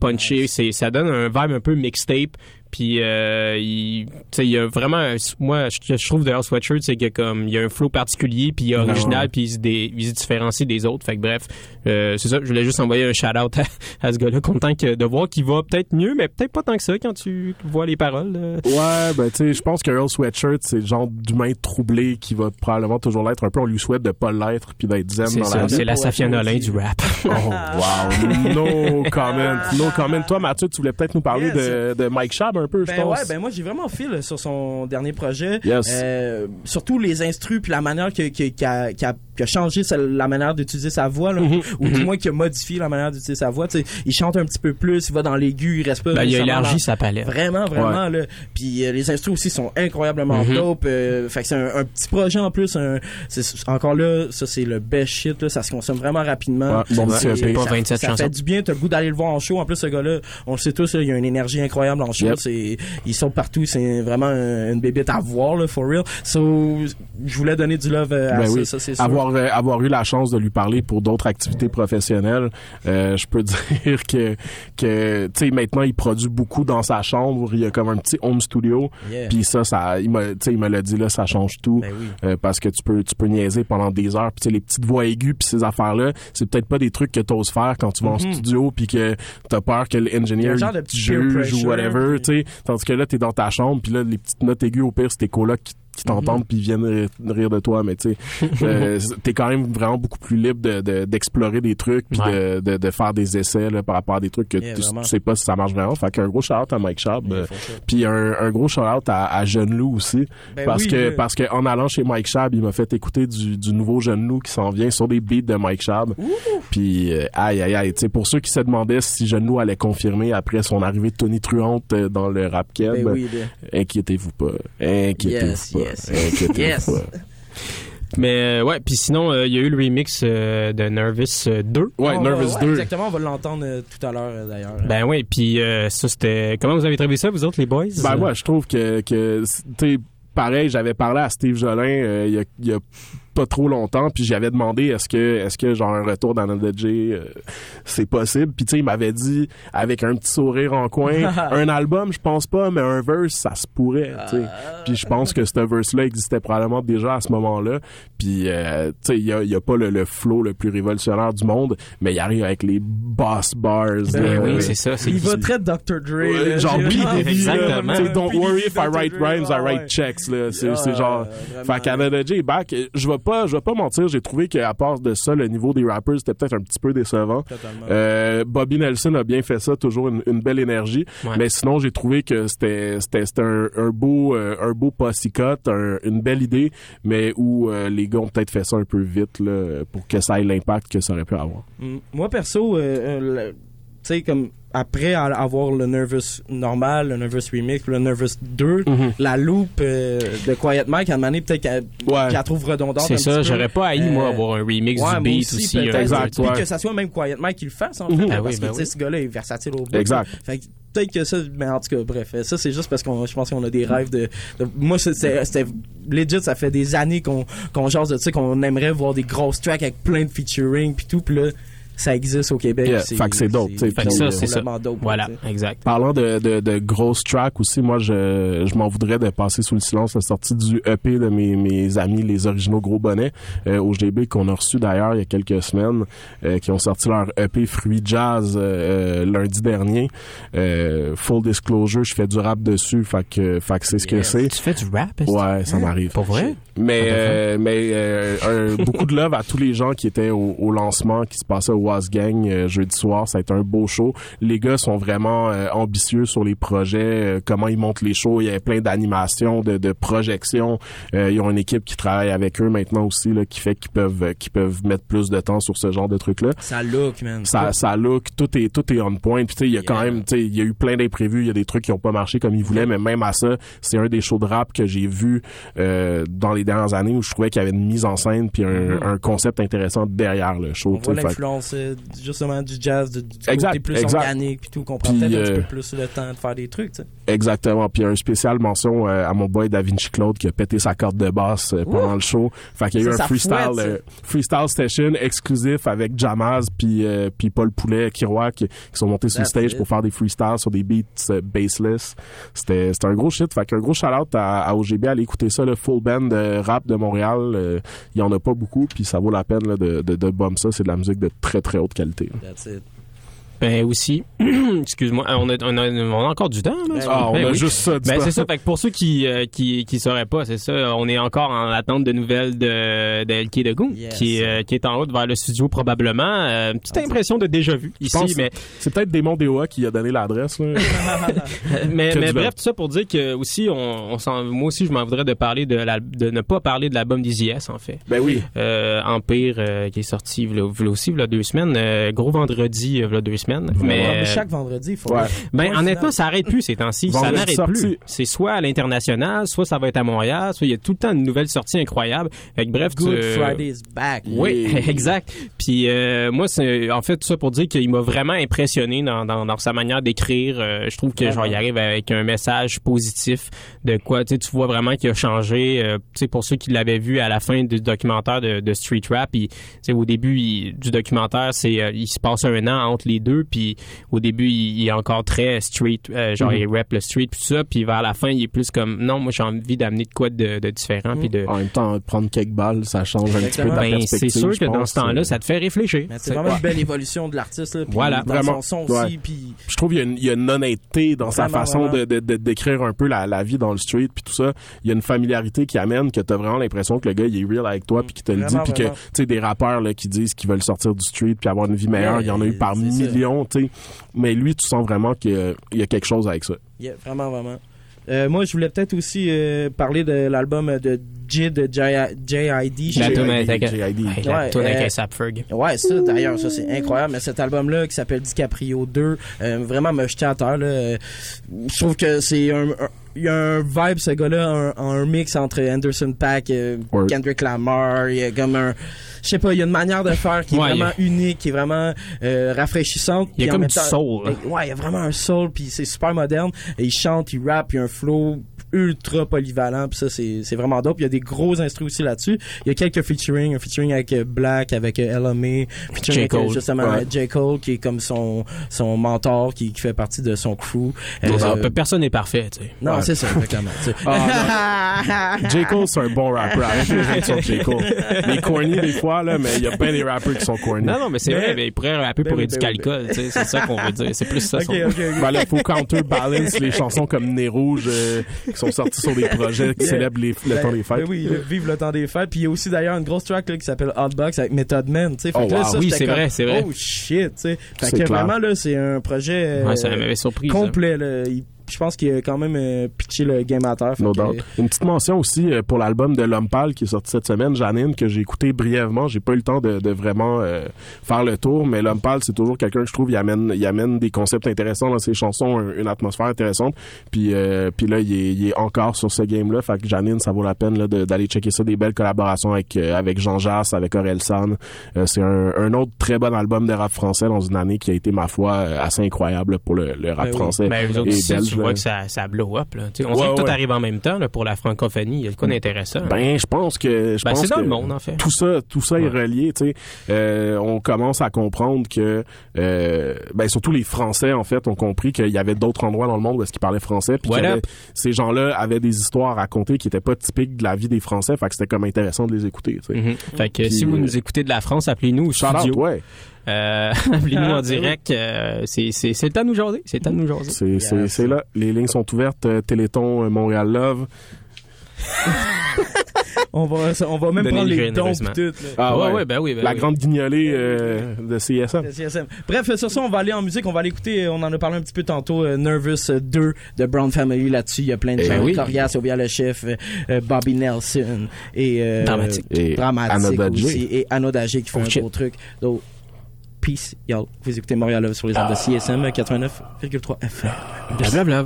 punchées. C'est ça donne un vibe un peu mixtape. Puis euh, il, tu sais, il y a vraiment, un- moi, ce que je trouve de Earl Sweatshirt, c'est que comme il y a un flow particulier, puis il est original, puis il se, dé- il se différencie des autres. Fait que bref, euh, c'est ça. Je voulais juste envoyer un shout out à, à ce gars-là, content que, de voir qu'il va peut-être mieux, mais peut-être pas tant que ça quand tu vois les paroles. là. Ouais, ben tu sais, je pense que Earl Sweatshirt, c'est le genre d'humain troublé qui va probablement toujours l'être. Un peu, on lui souhaite de pas l'être puis d'être zen C'est dans ça, la vie. c'est la Safia Nolin du rap. Oh, wow. No comment. No comment. Toi, Mathieu, tu voulais peut-être nous parler Yes. de, de Mike Shab un peu, je Ben pense. ouais, ben moi j'ai vraiment fil sur son dernier projet. Yes. Euh, surtout les instrus puis la manière que, que, qui a, a changé la manière d'utiliser sa voix, là, Mm-hmm. ou du moins qui a modifié la manière d'utiliser sa voix. Tu sais, il chante un petit peu plus, il va dans l'aigu, il reste pas. Ben, il a élargi sa palette. Vraiment, vraiment là. Puis euh, les instrus aussi sont incroyablement Mhm. dope. euh, fait que c'est un, un petit projet en plus. Un, c'est- encore là, ça c'est le best shit. Là, ça se consomme vraiment rapidement. Ouais, bon C'est- petit EP. Pas ça- 27 ça chansons. fait du bien, t'as le goût d'aller le voir en show. En plus, ce gars-là, on le sait tous, là, il a une énergie incroyable en show. Yep. C'est, il saute partout, c'est vraiment un- une bébête à voir, là, for real. So, je voulais donner du love euh, à Ben ça, oui. ça c'est sûr. avoir euh, avoir eu la chance de lui parler pour d'autres activités professionnelles, euh, je peux dire que que tu sais maintenant il produit beaucoup dans sa chambre, il y a comme un petit home studio, Yeah. puis ça ça il sais il me l'a dit là ça change tout Ben oui. euh, parce que tu peux tu peux niaiser pendant des heures, puis tu sais les petites voix aiguës puis ces affaires là, c'est peut-être pas des trucs que t'oses faire quand tu vas en studio puis que t'as peur que l'ingénieur juge ou whatever, puis- tandis que là t'es dans ta chambre puis là les petites notes aiguës au pire c'est tes qui qui t'entendent puis ils viennent rire, rire de toi mais tu sais euh, t'es quand même vraiment beaucoup plus libre de de- d'explorer des trucs puis de, de de faire des essais là, par rapport à des trucs que Yeah, tu, sais pas si ça marche vraiment. Fait qu'un gros shout out à Mike Schaub Yeah, euh, puis un, un gros shout out à, à Jeune Loup aussi Ben parce oui, que oui. parce que en allant chez Mike Shab il m'a fait écouter du, du nouveau Jeune Loup qui s'en vient sur des beats de Mike Shab puis euh, aïe aïe aïe tu sais pour ceux qui se demandaient si Jeune Loup allait confirmer après son arrivée de Tony Truante euh, dans le rap keb Ben oui, bien. inquiétez-vous pas inquiétez-vous Yes, pas yes. inquiétez-vous Yes. pas Mais euh, ouais, puis sinon, euh, il y a eu le remix euh, de Nervous euh, 2. ouais va- Nervous ouais, 2 Exactement, on va l'entendre euh, tout à l'heure euh, d'ailleurs. Ben oui, puis euh, ça c'était. Comment vous avez trouvé ça, vous autres, les boys? Ben moi, je trouve que, que tu sais, pareil, j'avais parlé à Steve Jolin euh, il y, a, il y a pas trop longtemps, puis j'avais demandé est-ce que est-ce que genre un retour dans notre J euh, c'est possible? Puis tu sais, il m'avait dit avec un petit sourire en coin, un album, je pense pas, mais un verse, ça se pourrait. tu sais. Puis je pense que ce verse-là existait probablement déjà à ce moment-là. Puis euh, tu sais, il y a, il y a pas le, le flow le plus révolutionnaire du monde, mais il arrive avec les boss bars. Ben là, oui, euh, c'est ça. c'est- il va très Dr. Dre. Ouais, là, genre là, Exactement. Don't worry if I write rhymes, I ah write checks. Là. C'est, Ah, c'est genre... Fait Canada J est back. Je vais pas, je vais pas mentir, j'ai trouvé qu'à part de ça, le niveau des rappers était peut-être un petit peu décevant. Euh, Bobby Nelson a bien fait ça, toujours une, une belle énergie. Ouais. Mais sinon, j'ai trouvé que c'était c'était c'était un, un beau euh, un beau posse-cote, un- une belle idée, mais où euh, les gars ont peut-être fait ça un peu vite là, pour que ça ait l'impact que ça aurait pu avoir. Mm. Moi, perso, euh, tu sais, comme après avoir le Nervous normal, le Nervous Remix, le Nervous 2, la loupe euh, de Quiet Mike, à un moment donné, peut-être qu'elle Ouais. qu'elle trouve redondante. C'est ça, j'aurais pas haï, moi, Euh, avoir un remix Ouais, du moi beat aussi, aussi. peut-être. Exact, Puis que ça soit même Quiet Mike qui le fasse, en fait, Mhm. Ben parce oui, que ben oui. ce gars-là est versatile au bout. Exact. Fait que peut-être que ça, mais en tout cas, bref, ça c'est juste parce qu'on, je pense qu'on a des rêves de, de- moi c'était legit, ça fait des années qu'on, qu'on jase de ça, qu'on aimerait voir des grosses tracks avec plein de featuring puis tout, puis là, ça existe au Québec. Yeah, fait que c'est sais, Fait que ça, euh, c'est ça. Voilà, exact. Parlant de, de, de grosses tracks aussi, moi je, je m'en voudrais de passer sous le silence la sortie du EP de mes, mes amis, les originaux Gros Bonnets, euh, au GB qu'on a reçu d'ailleurs il y a quelques semaines, euh, qui ont sorti leur EP Fruit Jazz euh, lundi dernier. Euh, full disclosure, je fais du rap dessus, fait que, fait que c'est ce que c'est. Tu fais du rap? Ouais, ça m'arrive. Pour vrai? Mais euh, mais euh, un- beaucoup de love à tous les gens qui étaient au, au lancement qui se passait au Gang euh, jeudi soir. Ça a été un beau show. Les gars sont vraiment euh, ambitieux sur les projets, euh, comment ils montent les shows. Il y a plein d'animations, de, de projections. Ils ont une équipe qui travaille avec eux maintenant aussi là, qui fait qu'ils peuvent qu'ils peuvent mettre plus de temps sur ce genre de trucs là Ça look, man. ça, ça look, tout est, tout est on point. Puis tu sais, il y a quand Yeah. même, tu sais, il y a eu plein d'imprévus, il y a des trucs qui ont pas marché comme ils voulaient, mais même à ça, c'est un des shows de rap que j'ai vu euh, dans les dernières années où je trouvais qu'il y avait une mise en scène puis un, un concept intéressant derrière le show. On voit l'influence euh, justement du jazz, du Exact, côté plus exact. organique puis tout, qu'on prend peut-être un petit euh, peu plus le temps de faire des trucs. Exactement. Puis un spécial mention euh, à mon boy Da Vinci Claude qui a pété sa corde de basse euh, pendant le show. Fait qu'il y a eu un freestyle, fouette, freestyle session exclusif avec Jamaz puis puis Paul Poulet, Kiroy qui, qui sont montés sur le stage it. pour faire des freestyles sur des beats bassless. C'était c'était un gros shit. Fait qu'un gros shout out à, à OGB, allez écouter ça, le full band de rap de Montréal. Il y en a pas beaucoup, puis ça vaut la peine là, de de, de ça. C'est de la musique de très très haute qualité. Ben aussi, excuse-moi, on a, on, a, on a encore du temps. Là, Ah, on Ben a oui. juste ça. Ben c'est ça. Fait que pour ceux qui euh, qui qui sauraient pas, c'est ça. On est encore en attente de nouvelles de de LK de Goon, Yes. qui est euh, qui est en route vers le studio probablement. Euh, une petite impression de déjà vu ici, pense- mais C'est peut-être Démon DOA qui a donné l'adresse. là. mais, mais bref tout ça pour dire que aussi on, on s'en- moi aussi je m'en voudrais de parler de la, de ne pas parler de l'album d'Easy S en fait. ben oui. Euh, Empire euh, qui est sorti v'là- v'là aussi il y a deux semaines, euh, gros vendredi il y a deux semaines. Mais mais chaque vendredi, il faut. Ouais. Ben Ouais, honnêtement, ça arrête plus ces temps-ci. Ça n'arrête plus. C'est soit à l'international, soit ça va être à Montréal, soit il y a tout le temps une nouvelle sortie incroyable. Fait que bref, Good tu- Friday is back. Oui, Yeah. exact. Puis euh, moi, c'est en fait tout ça pour dire qu'il m'a vraiment impressionné dans, dans, dans sa manière d'écrire. Euh, je trouve que genre il arrive avec un message positif de quoi tu vois vraiment qu'il a changé. Euh, tu sais pour ceux qui l'avaient vu à la fin du documentaire de, de Street Rap, il, au début il- du documentaire, c'est euh, il se passe un an entre les deux. Puis au début il, il est encore très street, euh, genre il rap le street puis tout ça. Puis vers la fin il est plus comme non moi j'ai envie d'amener de quoi de, de différent puis de En même temps, prendre quelques balles, ça change un petit peu de la ben, perspective. c'est sûr que dans ce temps-là, ça te fait réfléchir. C'est vraiment une belle évolution de l'artiste, Voilà. dans Vraiment. son son aussi, puis Je trouve qu'il y a une, il y a une honnêteté dans sa façon vraiment. de, de, de- d'écrire un peu la, la vie dans le street puis tout ça. Il y a une familiarité qui amène que t'as vraiment l'impression que le gars il est real avec toi puis qu'il te le dit puis que tu sais des rappeurs là qui disent qu'ils veulent sortir du street puis avoir une vie meilleure, il y en a eu par c'est tu sais. Mais lui, tu sens vraiment qu'il y a- quelque chose avec ça. Yeah, vraiment, vraiment. Euh, moi, je voulais peut-être aussi euh, parler de l'album de J de JID. La J.I.D., toune avec J.I.D.. Ferg. Ouais, ça, d'ailleurs, ça, c'est incroyable. Mais cet album-là, qui s'appelle DiCaprio 2, euh, vraiment me jeter à terre, là. Euh, Je trouve que c'est un... un- il y a un vibe, ce gars-là, un, un mix entre Anderson euh, Word. Kendrick Lamar, il y a comme un... Je sais pas, il y a une manière de faire qui est Ouais, vraiment unique, qui est vraiment euh, rafraîchissante. Il y a comme du temps- soul. Ouais, il y a vraiment un soul, puis c'est super moderne. Et il chante, il rappe, il y a un flow ultra polyvalent, puis ça, c'est c'est vraiment dope. Il y a des gros instruments aussi là-dessus. Il y a quelques featuring, un featuring avec euh, Black, avec euh, LMA, featuring J. avec, euh, Cole. justement Ouais. J. Cole, qui est comme son, son mentor, qui, qui fait partie de son crew. Euh, Ça, Personne n'est parfait, tu sais. non, Ouais. c'est ça, exactement. tu sais. Ah, J. Cole, c'est un bon rapper. J. Cole. Il est corny des fois, là, mais il y a bien des rappers qui sont corny. Non, non, mais c'est Mais- vrai, mais il pourrait rapper Ben pour éduquer ben l'école, tu sais, c'est ça qu'on veut dire. C'est plus ça. Ok, son- ok, ok. Ben là, faut counterbalance les chansons comme Nez Rouge euh, qui sont sorties sur des projets qui célèbrent les, le temps des Ben fêtes. oui, le vive le temps des fêtes. Puis il y a aussi d'ailleurs une grosse track là, qui s'appelle Hotbox avec Method Man. tu sais. Fait Oh, que là, wow. ça, Oui, c'est vrai, c'est vrai. Oh shit, tu sais. Fait que clair. vraiment là, c'est un projet euh, Ouais, ça m'avait surpris. ça. complet. Là. Il- je pense qu'il a quand même euh, pitché le game à terre. No doubt. Une petite mention aussi euh, pour l'album de L'Homme Pâle qui est sorti cette semaine, Janine, que j'ai écouté brièvement. J'ai pas eu le temps de, de vraiment euh, faire le tour, mais L'Homme Pâle, c'est toujours quelqu'un que je trouve, il amène, il amène des concepts intéressants dans ses chansons, un- une atmosphère intéressante. Puis, euh, puis là, il est, il est encore sur ce game-là. Fait que Janine, ça vaut la peine d'aller checker ça. Des belles collaborations avec, euh, avec Jean Jass, avec Aurel San. Euh, c'est un, un autre très bon album de rap français dans une année qui a été, ma foi, euh, assez incroyable pour le, le rap Ben oui. français. Ben, et aussi, belge, là. que ça, ça blow up, là. On Ouais, dirait que tout ouais. arrive en même temps, là, pour la francophonie. Il y a de quoi d'intéressant. Ben, je pense que je Ben, pense c'est dans que le monde, en fait. Tout ça, tout ça est relié. Euh, on commence à comprendre que, euh, ben surtout les Français en fait ont compris qu'il y avait d'autres endroits dans le monde où est-ce qu'ils parlaient français. Puis Voilà. ces gens-là avaient des histoires à raconter qui étaient pas typiques de la vie des Français. Fait que c'était comme intéressant de les écouter. Mhm. Fait que si vous euh, nous écoutez de la France, appelez-nous au out, ouais. Euh, appelez-nous en direct. euh, c'est, c'est, c'est le temps de nous jaser. C'est le temps de nous jaser. C'est c'est c'est là. Les lignes sont ouvertes. euh, Téléthon, euh, Montréal Love. on va, on va même Donnez prendre les dons tout. Ah ouais, ouais. ben oui, ben La oui. grande guignolée euh, de CSM. Bref, sur ça, on va aller en musique. On va aller écouter, on en a parlé un petit peu tantôt, euh, Nervous 2 de Brown Family. Là-dessus, il y a plein de Eh gens. oui. Victoria, Sylvia le chef, euh, Bobby Nelson et euh, Dramatique. Et dramatique aussi et Anno Dagé qui fait Oh, un shit. gros truc. Donc, peace, y'all. Vous écoutez Montréal Love sur les ondes de CSM 89,3 FM. Blablabla.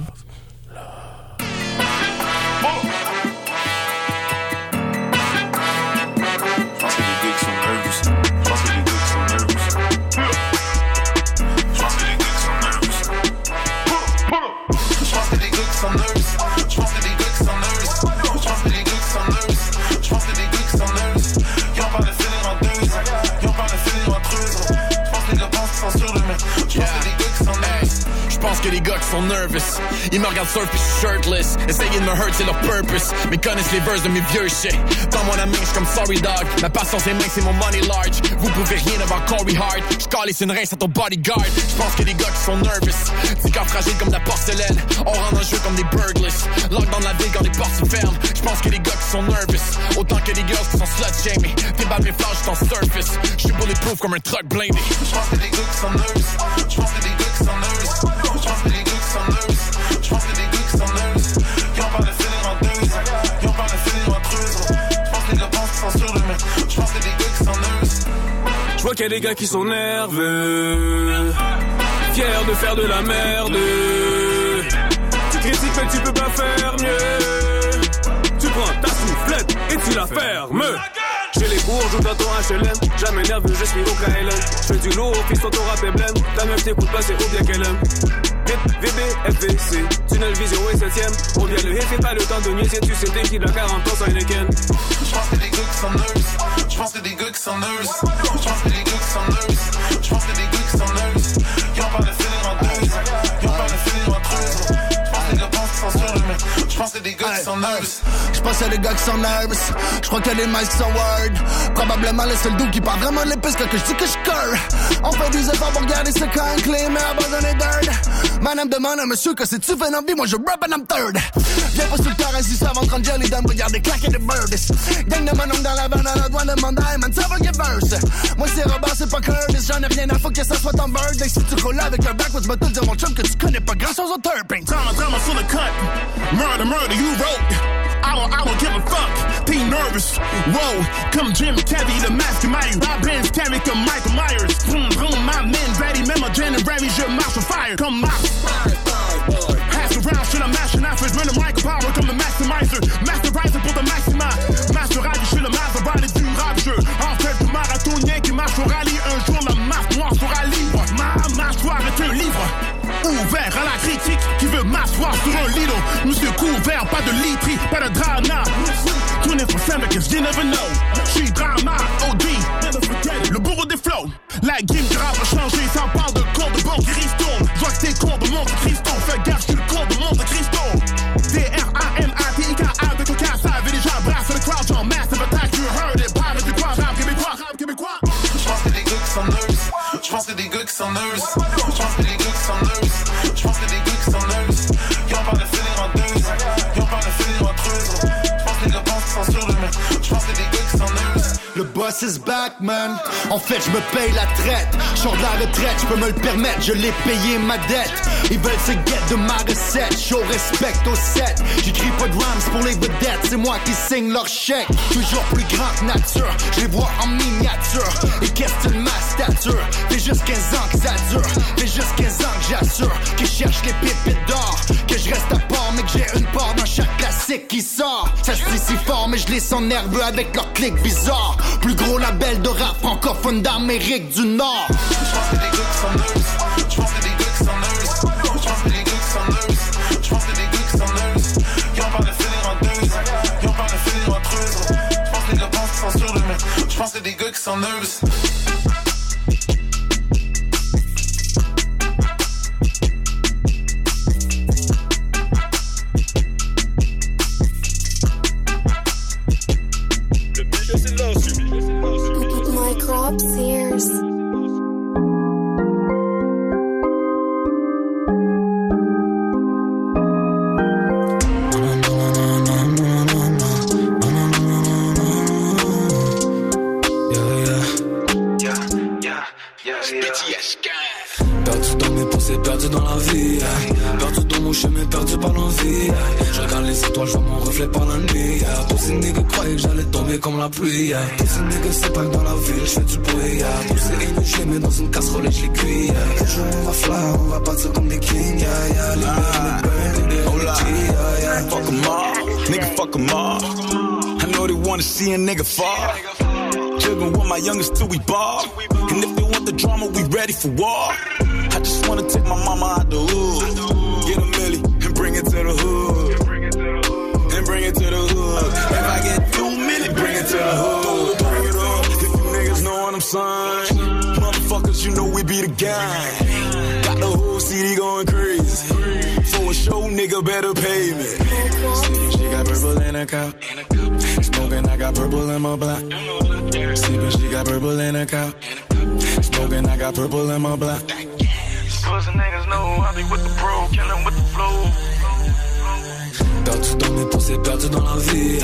Que les gars qui sont nervous. Ils me regardent surf pis je suis shirtless. Essayer de me hurt, c'est leur purpose. Mais connaissent les verses de mes vieux shit. Dans mon main, j'suis comme sorry dog. Ma patience est mince, c'est mon money large. Vous pouvez rien devant Corey Hart. J'calisse une rince à ton bodyguard. J'pense que les gars qui sont nervous. Petits gars fragiles comme de la porcelaine. On rend un jeu comme des burglars. Lock dans la ville quand les portes se ferment. J'pense que les gars qui sont nervous. Autant que les girls qui sont slut shaming. Débat mes flashs, j'suis en surface. J'suis bulletproof comme un truck blindé. J'pense que les gars qui sont nervous. J'pense que les gars qui sont nervous. Qu'il des gars qui sont nerveux, fiers de faire de la merde. Tu critiques mais tu peux pas faire mieux. Tu prends ta soufflette et tu la fermes. J'ai les bourges dans ton HLM, jamais nerveux, je suis au KLM. Je fais du lourd, fils ton rap est blême. Ta meuf t'écoute pas, c'est ou bien qu'elle aime. VB, FVC, tunnel vision et 7ème. On vient le hit, pas le temps de niaiser, tu sais t'es qui de 40 ans Heineken. J'pense que gars qui sont nervous. J'pense que des gars qui sont nervous. J'pense que des gars qui sont d'eux-mêmes. J'pense que des gars qui sont nervous. Qu'il y a des gars qui sont nervous. Qu'il y a des mics sont word. Probablement le seul doux qui parle vraiment de l'épice quand je dis que j'cœur. On fait des efforts pour garder ce camp clé, mais abandonner dirt. Madame demande à monsieur que si tu fais envie, moi je rap and I'm third. Viens pas sur le terrain si ça va en train de jelly dumb, regarde claquer des birds. Gang de mon dans la vanne à la douane de mandat, man, ça va get verse. Moi c'est Robert, c'est pas Curtis, j'en ai rien à foutre que ça soit ton bird. Si tu roules avec un backwards, va te dire mon chum que tu connais pas grand chose au turping. Drama, drama sur le cut. Murder, murder, you wrote. I don't, I don't give a fuck. Be nervous. Whoa, comme Jim Carrey, the mastermind. Robin scary comme Michael Myers. Vroom, vroom, my men ready. Même en January, je marche au fire. Comme Mars. Pas de literie, pas de drama. 24-7 cause you never know. En fait, je me paye la traite. Sors de la retraite, je peux me le permettre. Je l'ai payé ma dette. Ils veulent se guette de ma recette. Show respect au set. J'écris pas de rhymes pour les vedettes. C'est moi qui signe leur chèque. Toujours plus grand que nature. Je les vois en miniature. Et questionne ma stature. Fait juste 15 ans que ça dure. Fait juste 15 ans que j'assure. Que je cherche les pépites d'or. Que je reste à part, mais que j'ai une part dans chaque classique qui sort. Ça se dit si fort, mais je les sens nerveux avec leur clic bizarre. Plus gros label de rap francophone d'Amérique du Nord. Des gars qui des des gars qui gars sont eux. J'pense que des gars qui sont. Yeah. Tous ces niggas c'est pas dans la ville, je fais du bruit yeah. Tous ces haineux, je les mets dans une casserole et je les cuis. Un jour on va fly, on va partir comme des kings yeah, yeah. Les mecs, les burn, les OG yeah, yeah. Fuck 'em all, nigga, fuck 'em all. I know they wanna see a nigga fall. Jugging with my youngest till we ball. And if they want the drama, we ready for war. I just wanna take my mama out the hood. Gang. Got the whole city going crazy. For a show, nigga better pay me. She got purple in her cup. Smoking, I got purple in my black. Sleeping, she got purple in her cup. Smoking, I got purple in my black. Pussy niggas know I be with the pro, Pensées, perdu dans la vie.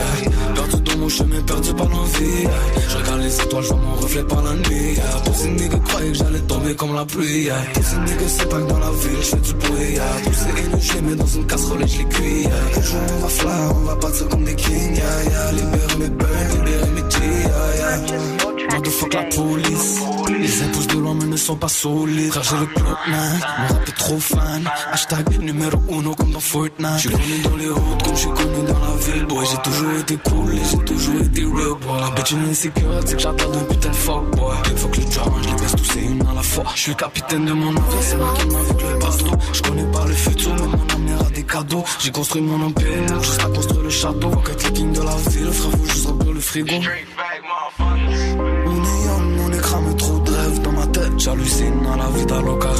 Perdu dans mon chemin, perdu par l'envie. Je regarde les étoiles, je vois mon reflet par la nuit. Tous ces niggas croyaient que j'allais tomber comme la pluie. Tous ces niggas c'est pas que dans la ville, je fais du bruit. Tous ces haineux, je les mets dans une casserole et je les cuis. Un jour on va fly, on va partir comme des kings. Yeah, yeah. Libérer mes burns, libérer mes G yeah, yeah. Motherfuck la police. Les impôts de loin sont pas solides. Frère j'ai le club man, mon rap est trop fan. Hashtag numéro uno comme dans Fortnite. Je suis connu dans les routes comme je suis connu dans la ville. Boy j'ai toujours été cool et j'ai toujours été real boy. La bitch une insécure, c'est que j'attends d'un putain de fuck boy. Que les drama, je les baisse tous et une à la fois. Je suis le capitaine de mon navire, c'est moi qui m'invite le bateau Je connais pas le futur mais mon avenir a des cadeaux. J'ai construit mon empire, juste à construire le château. Qu'être les kings de la ville, frère faut juste remplir le frigo j'hallucine à la vie d'Aloca.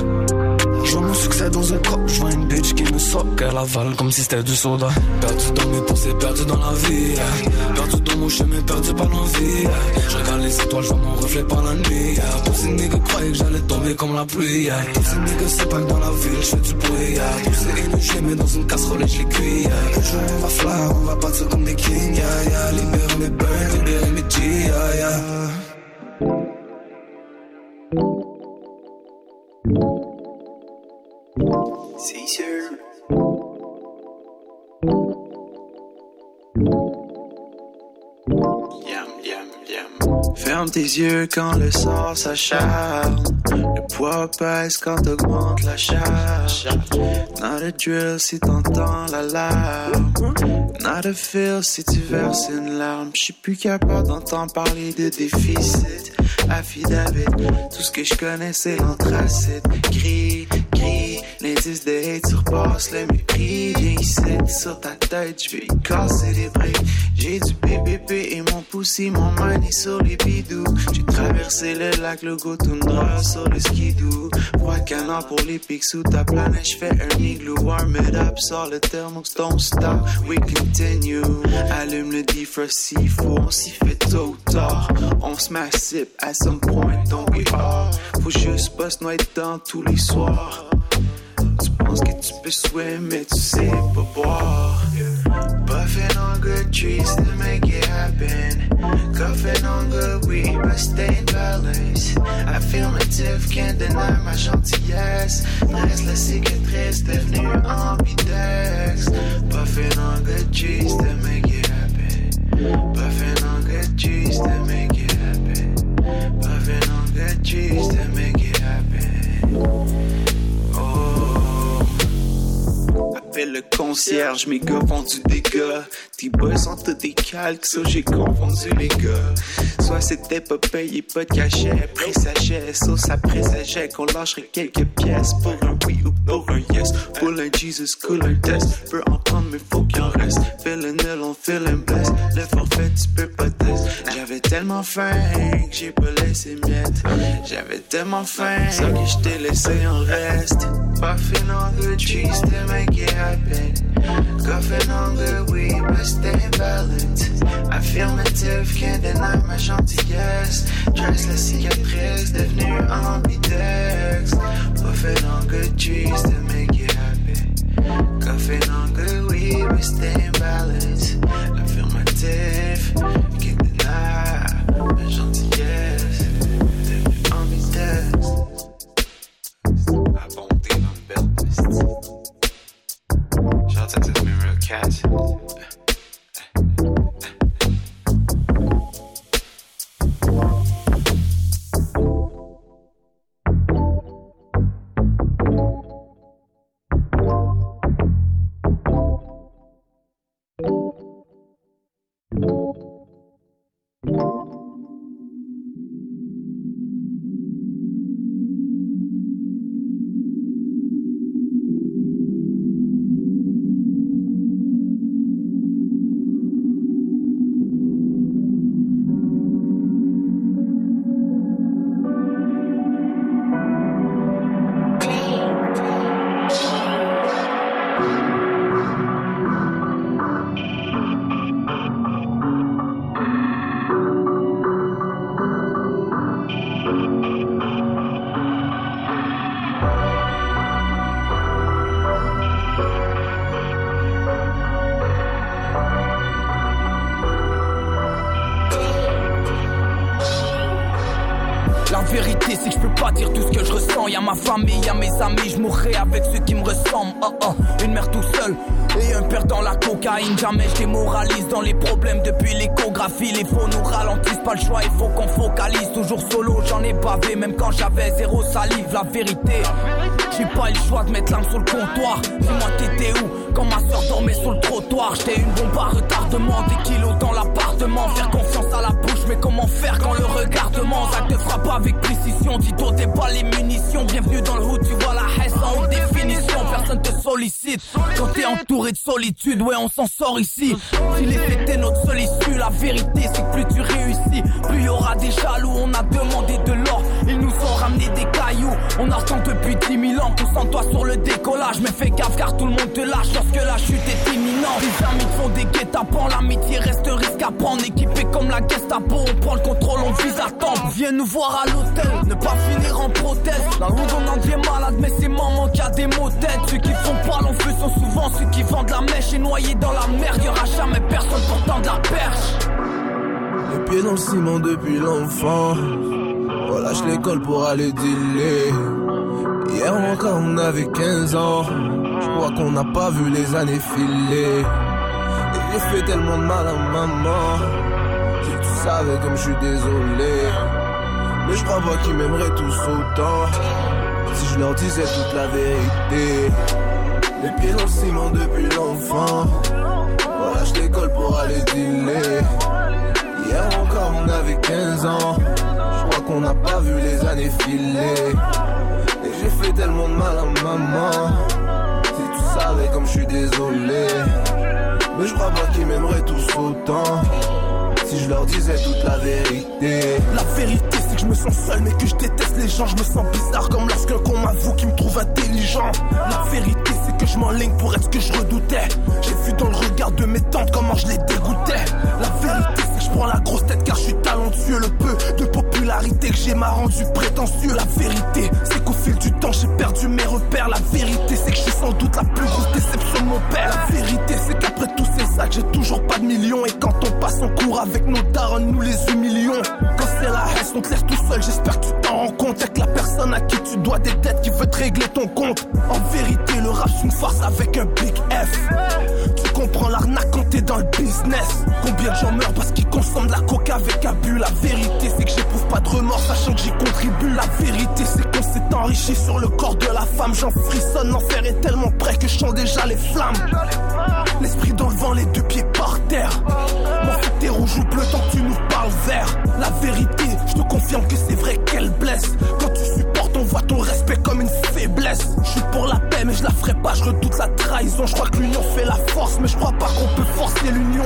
Je vois mon succès dans un cop, je vois une bitch qui me soque, elle avale comme si c'était du soda. Perdu dans mes pensées, perdu dans la vie. Perdu dans mon chemin, perdu par l'envie. Je regarde les étoiles, je vois mon reflet par la nuit. Tous ces niggas croyaient que j'allais tomber comme la pluie. Tous ces niggas que dans la ville, je fais du bruit. Tous ces haineux, je mets dans une casserole et je les cuis. Un jour on va fly, on va partir comme des kings. Yeah, yeah. Libérer mes burns, libérer mes G. Yeah, yeah. C'est sûr. Ferme tes yeux quand le sort s'acharne. Le poids pèse quand augmente la charge. Not a drill si t'entends l'alarme. Not a feel si tu verses une larme. J'suis plus capable d'entendre parler de déficit. Affidavit, tout ce que je connais c'est l'anthracite. Gris, l'indice de hate surpasse le mépris. Viens ici sur ta tête, je vais casser les briques. J'ai du PPP et mon poussi, mon mind est sur les bidous. J'ai traversé le lac, le go toundra sur le skidoo. Froid canard pour les pics sous ta planète, j'fais un igloo. Warm it up, sors le thermos, don't stop, we continue. Allume le defrost s'il faut, on s'y fait tôt ou tard. On se massive à some point, donc we? Are. Faut juste pas se noyer tous les soirs. Tu penses que tu peux swim, mais tu sais. Buffing on good trees to make it happen. Cuffing on good weed, but stay in balance. Affirmative, can't deny ma gentillesse. Reste la cicatrice devenue ambidex. Buffing on good trees to make it happen. Buffing on good trees to make it happen. Buffing on good trees to make it happen. Le concierge, mes gars font du dégât. Tes boys sont tous des calques, ça j'ai confondu les gars. Soit c'était pas payé, pas de cachet, sachet, sauce après sachet, qu'on lâcherait quelques pièces pour un oui ou pour un yes. Pour un Jesus, cool un test, peut en prendre mais faut qu'il en reste. Fais le nul, on fait le bless, le forfait tu peux pas test. J'avais tellement faim que j'ai pas laissé miettes. J'avais tellement faim ça que je t'ai laissé en reste. Puffing on good trees to make it happen. Coughing on good weed, but stay balance. Affirmative, can't deny ma gentillesse. Dress la cicatrice, devenue ambidex. Puffing on good trees to make it happen. Coughing on good weed, but stay balance. Affirmative, can't deny Shout out to the real cats. Même quand j'avais zéro salive. La vérité, j'ai pas eu le choix de mettre l'âme sur le comptoir. Dis-moi, t'étais où quand ma soeur dormait sur le trottoir? J'étais une bombe à retardement, des kilos dans l'appartement. Faire confiance à la mais comment faire quand le regardement ça te frappe avec précision? Dis t'es pas les munitions. Bienvenue dans le hood, tu vois la haine en haute définition. Personne te sollicite quand t'es entouré de solitude. Ouais, on s'en sort ici. Si les c'était notre seule issue, la vérité c'est que plus tu réussis, plus y aura des jaloux. On a demandé de l'or, ils nous ont ramené des cailloux. On attend depuis 10 000 ans, concentre-toi sur le décollage. Mais fais gaffe car tout le monde te lâche lorsque la chute est imminente. Les amis te font des guet-apens, l'amitié reste à prendre. Équipé comme la Gestapo, on prend le contrôle, on vise à temps. Viens nous voir à l'hôtel, ne pas finir en prothèse. Le monde on en devient malade, mais c'est maman qui a des mots. Ceux qui font pas l'en feu sont souvent ceux qui vendent la mèche et noyés dans la merde. Y'aura jamais personne portant de la perche. Les pieds dans le ciment depuis l'enfant. On lâche l'école pour aller dealer. Hier encore on avait 15 ans. Je crois qu'on n'a pas vu les années filer. Et fait tellement de mal à maman. Si tu savais comme je suis désolé. Mais je crois pas qu'ils m'aimeraient tous autant. Si je leur disais toute la vérité. Les pieds dans le ciment depuis l'enfant. On lâche l'école pour aller dealer. Hier encore on avait 15 ans. Je crois qu'on n'a pas vu les années filer. Et j'ai fait tellement de mal à maman. Si tu savais comme je suis désolé. Mais je crois pas qu'ils m'aimeraient tous autant. Si je leur disais toute la vérité. La vérité, c'est que je me sens seul, mais que je déteste les gens. Je me sens bizarre comme lorsqu'un con m'avoue qui me trouve intelligent. La vérité, c'est que je m'enligne pour être ce que je redoutais. J'ai vu dans le regard de mes tantes comment je les dégoûtais. La vérité, prends la grosse tête car je suis talentueux. Le peu de popularité que j'ai m'a rendu prétentieux. La vérité, c'est qu'au fil du temps, j'ai perdu mes repères. La vérité, c'est que je suis sans doute la plus grosse déception de mon père. La vérité, c'est qu'après tous ces actes, j'ai toujours pas de millions. Et quand on passe en cours avec nos darons, nous les humilions. Quand c'est la haine, on te tout seul. J'espère que tu t'en rends compte. Avec la personne à qui tu dois des dettes qui veut te régler ton compte. En vérité, le rap, c'est une farce avec un big F. Comprends l'arnaque quand t'es dans le business. Combien de gens meurent parce qu'ils consomment la coca avec abus. La vérité, c'est que j'éprouve pas de remords, sachant que j'y contribue. La vérité, c'est qu'on s'est enrichi sur le corps de la femme. J'en frissonne, l'enfer est tellement près que je sens déjà les flammes. L'esprit dans le vent, les deux pieds par terre. Mon fou, t'es rouge ou bleu tant que tu nous parles vert. La vérité, je te confirme que c'est vrai qu'elle blesse. Quand tu supportes, on voit ton respect faiblesse. Je suis pour la paix, mais je la ferai pas, je redoute la trahison. Je crois que l'union fait la force, mais je crois pas qu'on peut forcer l'union.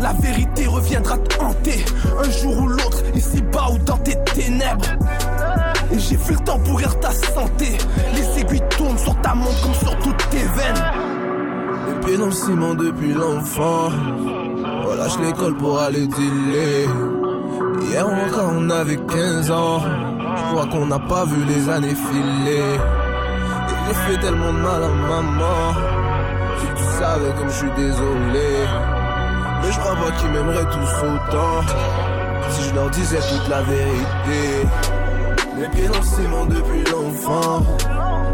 La vérité reviendra te hanter un jour ou l'autre, ici bas ou dans tes ténèbres. Et j'ai vu le temps pourrir ta santé. Les aiguilles tournent sur ta montre comme sur toutes tes veines. Les pieds dans le ciment depuis l'enfant. On lâche l'école pour aller dealer. Hier encore on avait 15 ans. Je crois qu'on n'a pas vu les années filer. Et j'ai fait tellement de mal à maman. Si tu savais comme je suis désolé. Mais je crois pas qu'ils m'aimeraient tous autant. Si je leur disais toute la vérité. Les pieds dans le depuis l'enfant.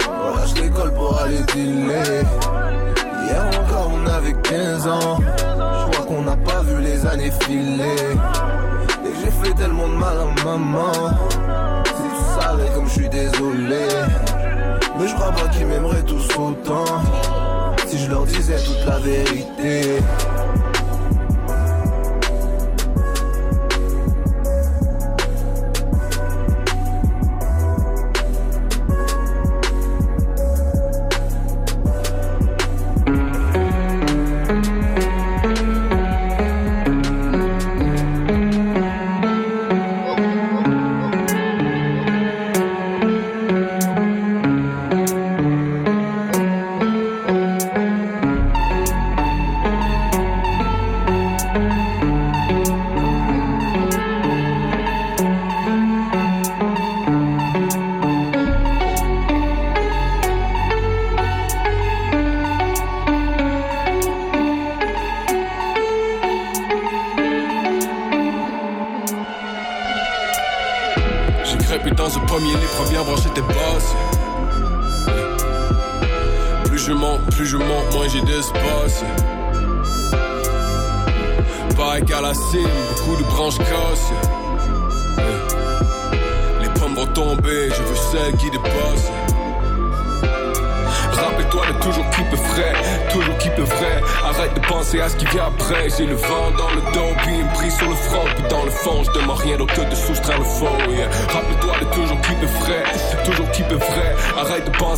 On lâche l'école pour aller dealer. Hier encore on avait 15 ans. Je crois qu'on n'a pas vu les années filer. Et j'ai fait tellement de mal à maman. Comme je suis désolé. Mais je crois pas qu'ils m'aimeraient tous autant. Si je leur disais toute la vérité.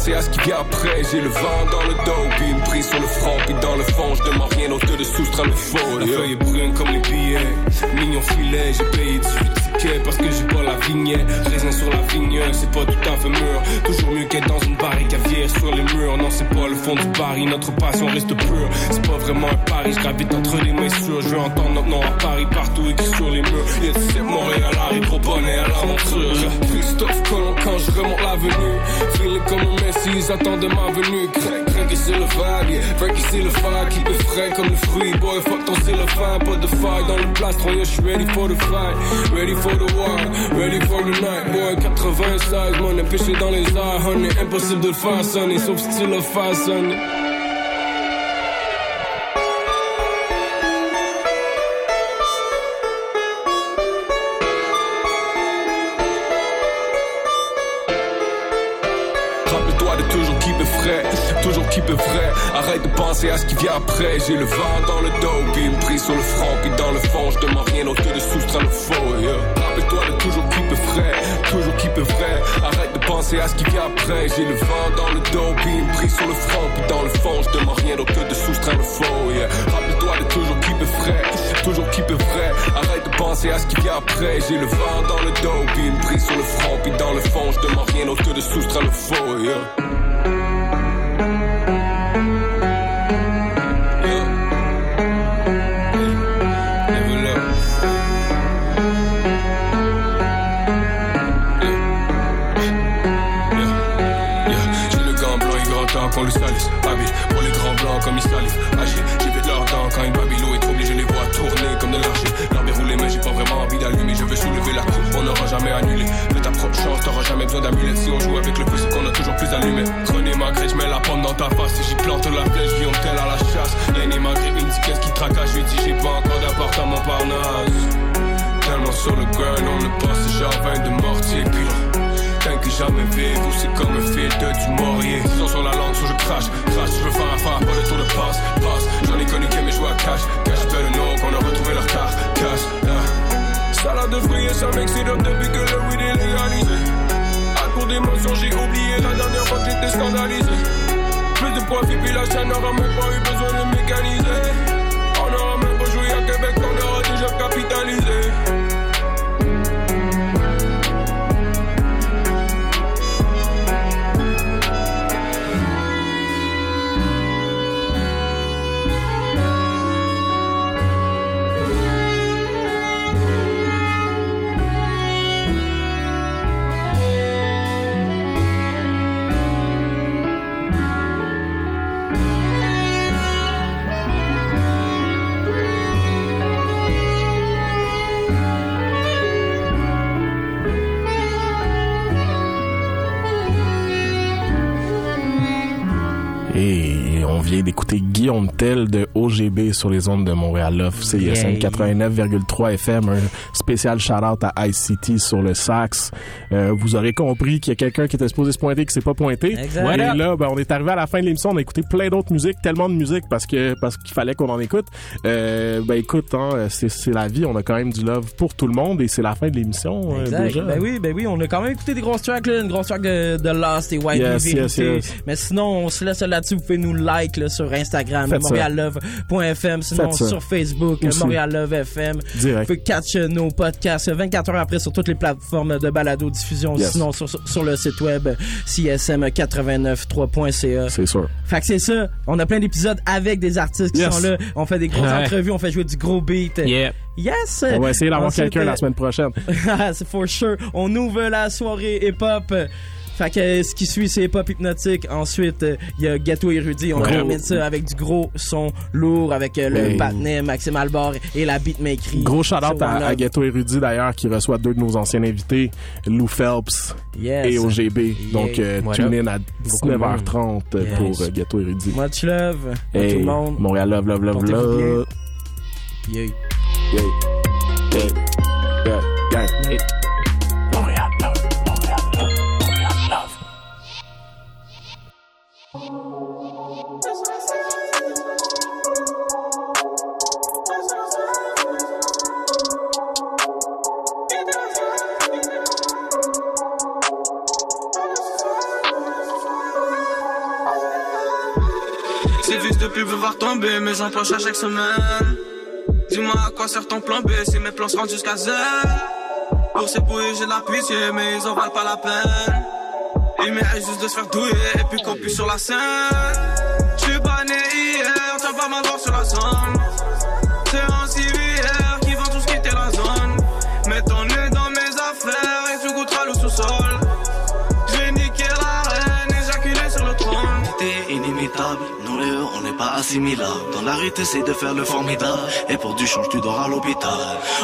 Penser à ce qui vient après. J'ai le vent dans le dos, puis une prise sur le front, puis dans le fond, je demande rien que de soustraire le faux. La feuille est brune comme les billets, mignon filet, j'ai payé 18 tickets parce que j'ai pas la vignette. Raisin sur la vigne, c'est pas tout à fait mûr. Toujours mieux qu'être dans une barrique cavière sur les murs. Non, c'est pas le fond du baril, notre passion reste pure. C'est pas vraiment un pari, je entre les sûres. Je veux entendre notre nom à Paris, partout écrit sur les murs. Yes, c'est Montréal, arrive trop bonnet à l'aventure. Christophe Colomb quand je remonte l'avenue. Feeling comme un Messi, ils attendent ma venue. Craig, craig, c'est le vibe, yeah. Frankie, c'est le vibe, qui est frais comme le fruit. Boy, fuck ton fin, pas de faille dans le plastron. Je suis ready for the fight, ready for the war, ready for the night. Boy, 96, mon péché dans les airs, honey. Impossible de le faire sonner, sauf si tu le fais sonner. Rappelle-toi de toujours keep frais, toujours keep vrai. Arrête de penser à ce qui vient après. J'ai le vent dans le dos, puis une prise sur le front, puis dans le fond, je demande rien d'autre que de soustraire le faux. yeah. Rappelle-toi de toujours keep frais, toujours keep vrai. Arrête de penser à ce qui vient après. J'ai le vent dans le dos, puis une prise sur le front, puis dans le fond, je demande rien d'autre que de soustraire le faux. yeah. Rappelle-toi de toujours keep frais, toujours keep vrai. Arrête de penser à ce qui vient après. J'ai le vent dans le dos, puis une prise sur le front, puis dans le fond, je demande rien d'autre que de soustraire le faux. yeah. Le salisse. Habile pour les grands blancs comme ils salivent. Agile, j'ai fait de leur temps quand une babylon est troublée. Je les vois tourner comme de l'argile. L'arme est roulée, mais j'ai pas vraiment envie d'allumer. Je veux soulever la coupe, on n'aura jamais annulé. Fais ta propre chance, t'auras jamais besoin d'amulettes. Si on joue avec le feu, c'est qu'on a toujours plus allumé. Prenez ma grille, je mets la pomme dans ta face. Si j'y plante la flèche, vion tel à la chasse. Yanné ma grille, il me dit qu'est-ce qui tracasse. Je lui dis j'ai pas encore d'appart à Montparnasse. Tellement sur le grind, on ne passe genre 20 de mortier. Puis là, Que jamais vivre, c'est comme un filtre du Maurier. Sans sur la langue, soit je crache, crache, je veux faire phare, pas le tour de passe, passe. J'en ai connu qui jouer à cash, cash, fait le nom, qu'on a retrouvé leur car, cash, ah. Salade de fruits et ça m'excite depuis que le weed est légalisé. À court d'émotion, j'ai oublié la dernière fois que j'étais scandalisé. Plus de profit, puis la chaîne n'aura même pas eu besoin de mécaniser. On aura même pas joué à Québec, on aura déjà capitalisé. D'écouter Guillaume Tell de OGB sur les ondes de Montréal Love. Yeah. 89,3 FM. Un spécial shout-out à ICT sur le sax. Euh, vous aurez compris qu'il y a quelqu'un qui était supposé se pointer qui s'est pas pointé. Exact. Et là, ben, on est arrivé à la fin de l'émission. On a écouté plein d'autres musiques, tellement de musique parce que parce qu'il fallait qu'on en écoute. Euh, ben écoute, hein, c'est c'est la vie. On a quand même du love pour tout le monde et c'est la fin de l'émission euh, déjà. Ben oui, ben oui, on a quand même écouté des grosses tracks, là, une grosse track de, de Lost et White Yes, yes, yes. Mais sinon, on se laisse là-dessus. Vous pouvez nous like là, sur Instagram, Faites ça. montreallove.fm. Sinon, sur Facebook, Aussi. Montréal Love FM. Direct. Vous pouvez catch euh, nos podcasts euh, 24 heures après sur toutes les plateformes de balado-diffusion. Yes. Sinon, sur, le site web csm893.ca. C'est sûr. Fait que c'est ça. On a plein d'épisodes avec des artistes qui Yes. sont là. On fait des grosses Ouais. entrevues, on fait jouer du gros beat. Yeah. Yes! On va essayer d'avoir quelqu'un la euh, semaine prochaine. c'est for sure. On ouvre la soirée hip-hop. Fait que ce qui suit, c'est Pop Hypnotique. Ensuite, il y a Gâteau Érudit. On Ouais. termine ça avec du gros son lourd, avec euh, le Oui. patinet, Maxime Albar et la beatmakerie. Gros shout-out Sur à, à. Ghetto Érudit d'ailleurs qui reçoit deux de nos anciens invités, Lou Phelps Yes. et OGB. Donc euh, What tune in à Beaucoup de 19h30 Yes. pour euh, Ghetto Érudit. Much love à Hey, tout le monde. Montréal love love love love. Yeah. Yeah. Yeah. Yeah. Yeah. Hey. Pub veulent voir tomber mes empoches à chaque semaine. Dis-moi à quoi sert ton plan B si mes plans se rendent jusqu'à Z. Pour ces bouilles, j'ai la pitié, mais ils en valent pas la peine. Il mérite juste de se faire douiller et puis qu'on puisse sur la scène. J'suis pas né hier, t'as pas m'avoir sur la zone. Dans la rue, t'essaies de faire le formidable. Et pour du change, tu dors à l'hôpital.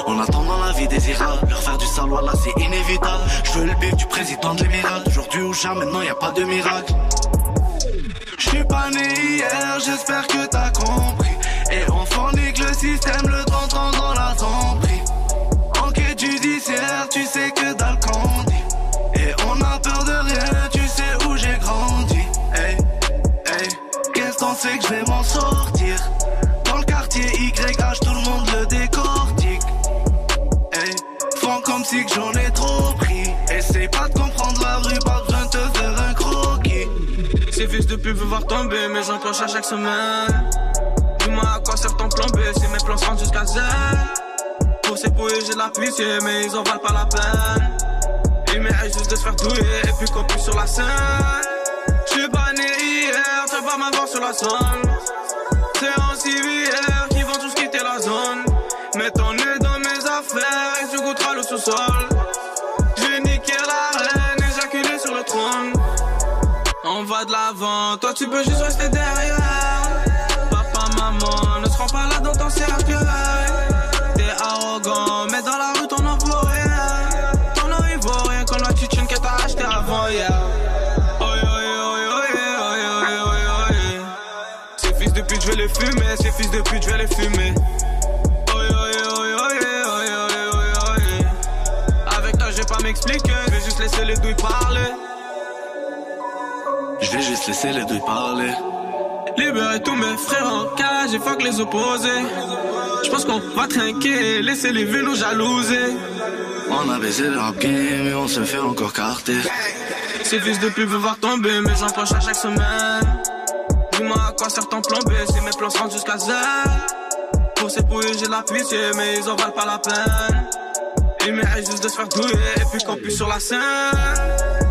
En attendant la vie désirable, leur faire du saloir là, c'est inévitable. Je veux le bif du président de l'Émirat. Aujourd'hui ou jamais, non, y a pas de miracle. J'suis pas né hier, j'espère que t'as compris. Et on fornique le système, le temps dans la sombrie. Que je vais m'en sortir? Dans le quartier YH, tout le monde le décortique. Hey, font comme si j'en ai trop pris. Essaye pas de comprendre la rue, pas besoin de te faire un croquis. Ces fils de pub veulent voir tomber mes empoches à chaque semaine. Dis-moi à quoi sert ton plan B si mes plans rendent jusqu'à Z. Pour ces bouilles, j'ai la pitié, mais ils en valent pas la peine. Il mérite juste de se faire douiller et puis qu'on puisse sur la scène. Pas m'avoir sur la zone. C'est un civière qui vend tout ce qui était la zone. Mets ton nez dans mes affaires et tu goûteras le sous-sol. J'ai niqué la reine, éjaculé sur le trône. On va de l'avant, toi tu peux juste rester derrière. Fils de pute, je vais les fumer. Avec toi, je vais pas m'expliquer. Je vais juste laisser les douilles parler. Je vais juste laisser les deux parler. Libérer tous mes frères en cage et fuck les opposés. Je pense qu'on va trinquer, laisser les nous jalouser. On a baisé le rap game et on se fait encore carter. Ces fils de pub veulent voir tomber mes empoches à chaque semaine. À quoi sert ton plan si mes plans se rendent jusqu'à Z. Pour ces pouilles, j'ai la pitié, mais ils en valent pas la peine. Il mérite juste de se faire douiller et puis qu'on puisse sur la scène.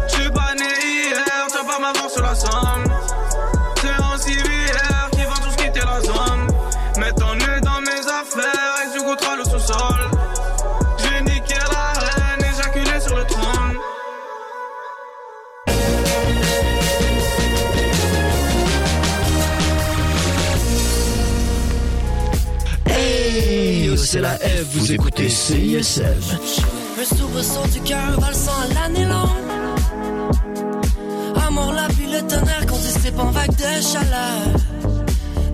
J'suis pas né hier, tu vas m'avoir sur la somme. C'est la F, vous écoutez CISM. Un soubresaut du cœur valsant l'année longue. Amour, la pluie, le tonnerre qu'on dissipe en vague de chaleur.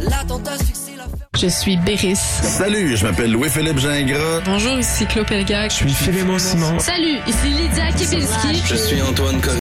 L'attentat succès, la Je suis Béris. Salut, je m'appelle Louis-Philippe Gingras. Bonjour, ici Claude Pelgag. Je suis Philémon Simon. Salut, ici Lydia Kepinski. Je suis Antoine Col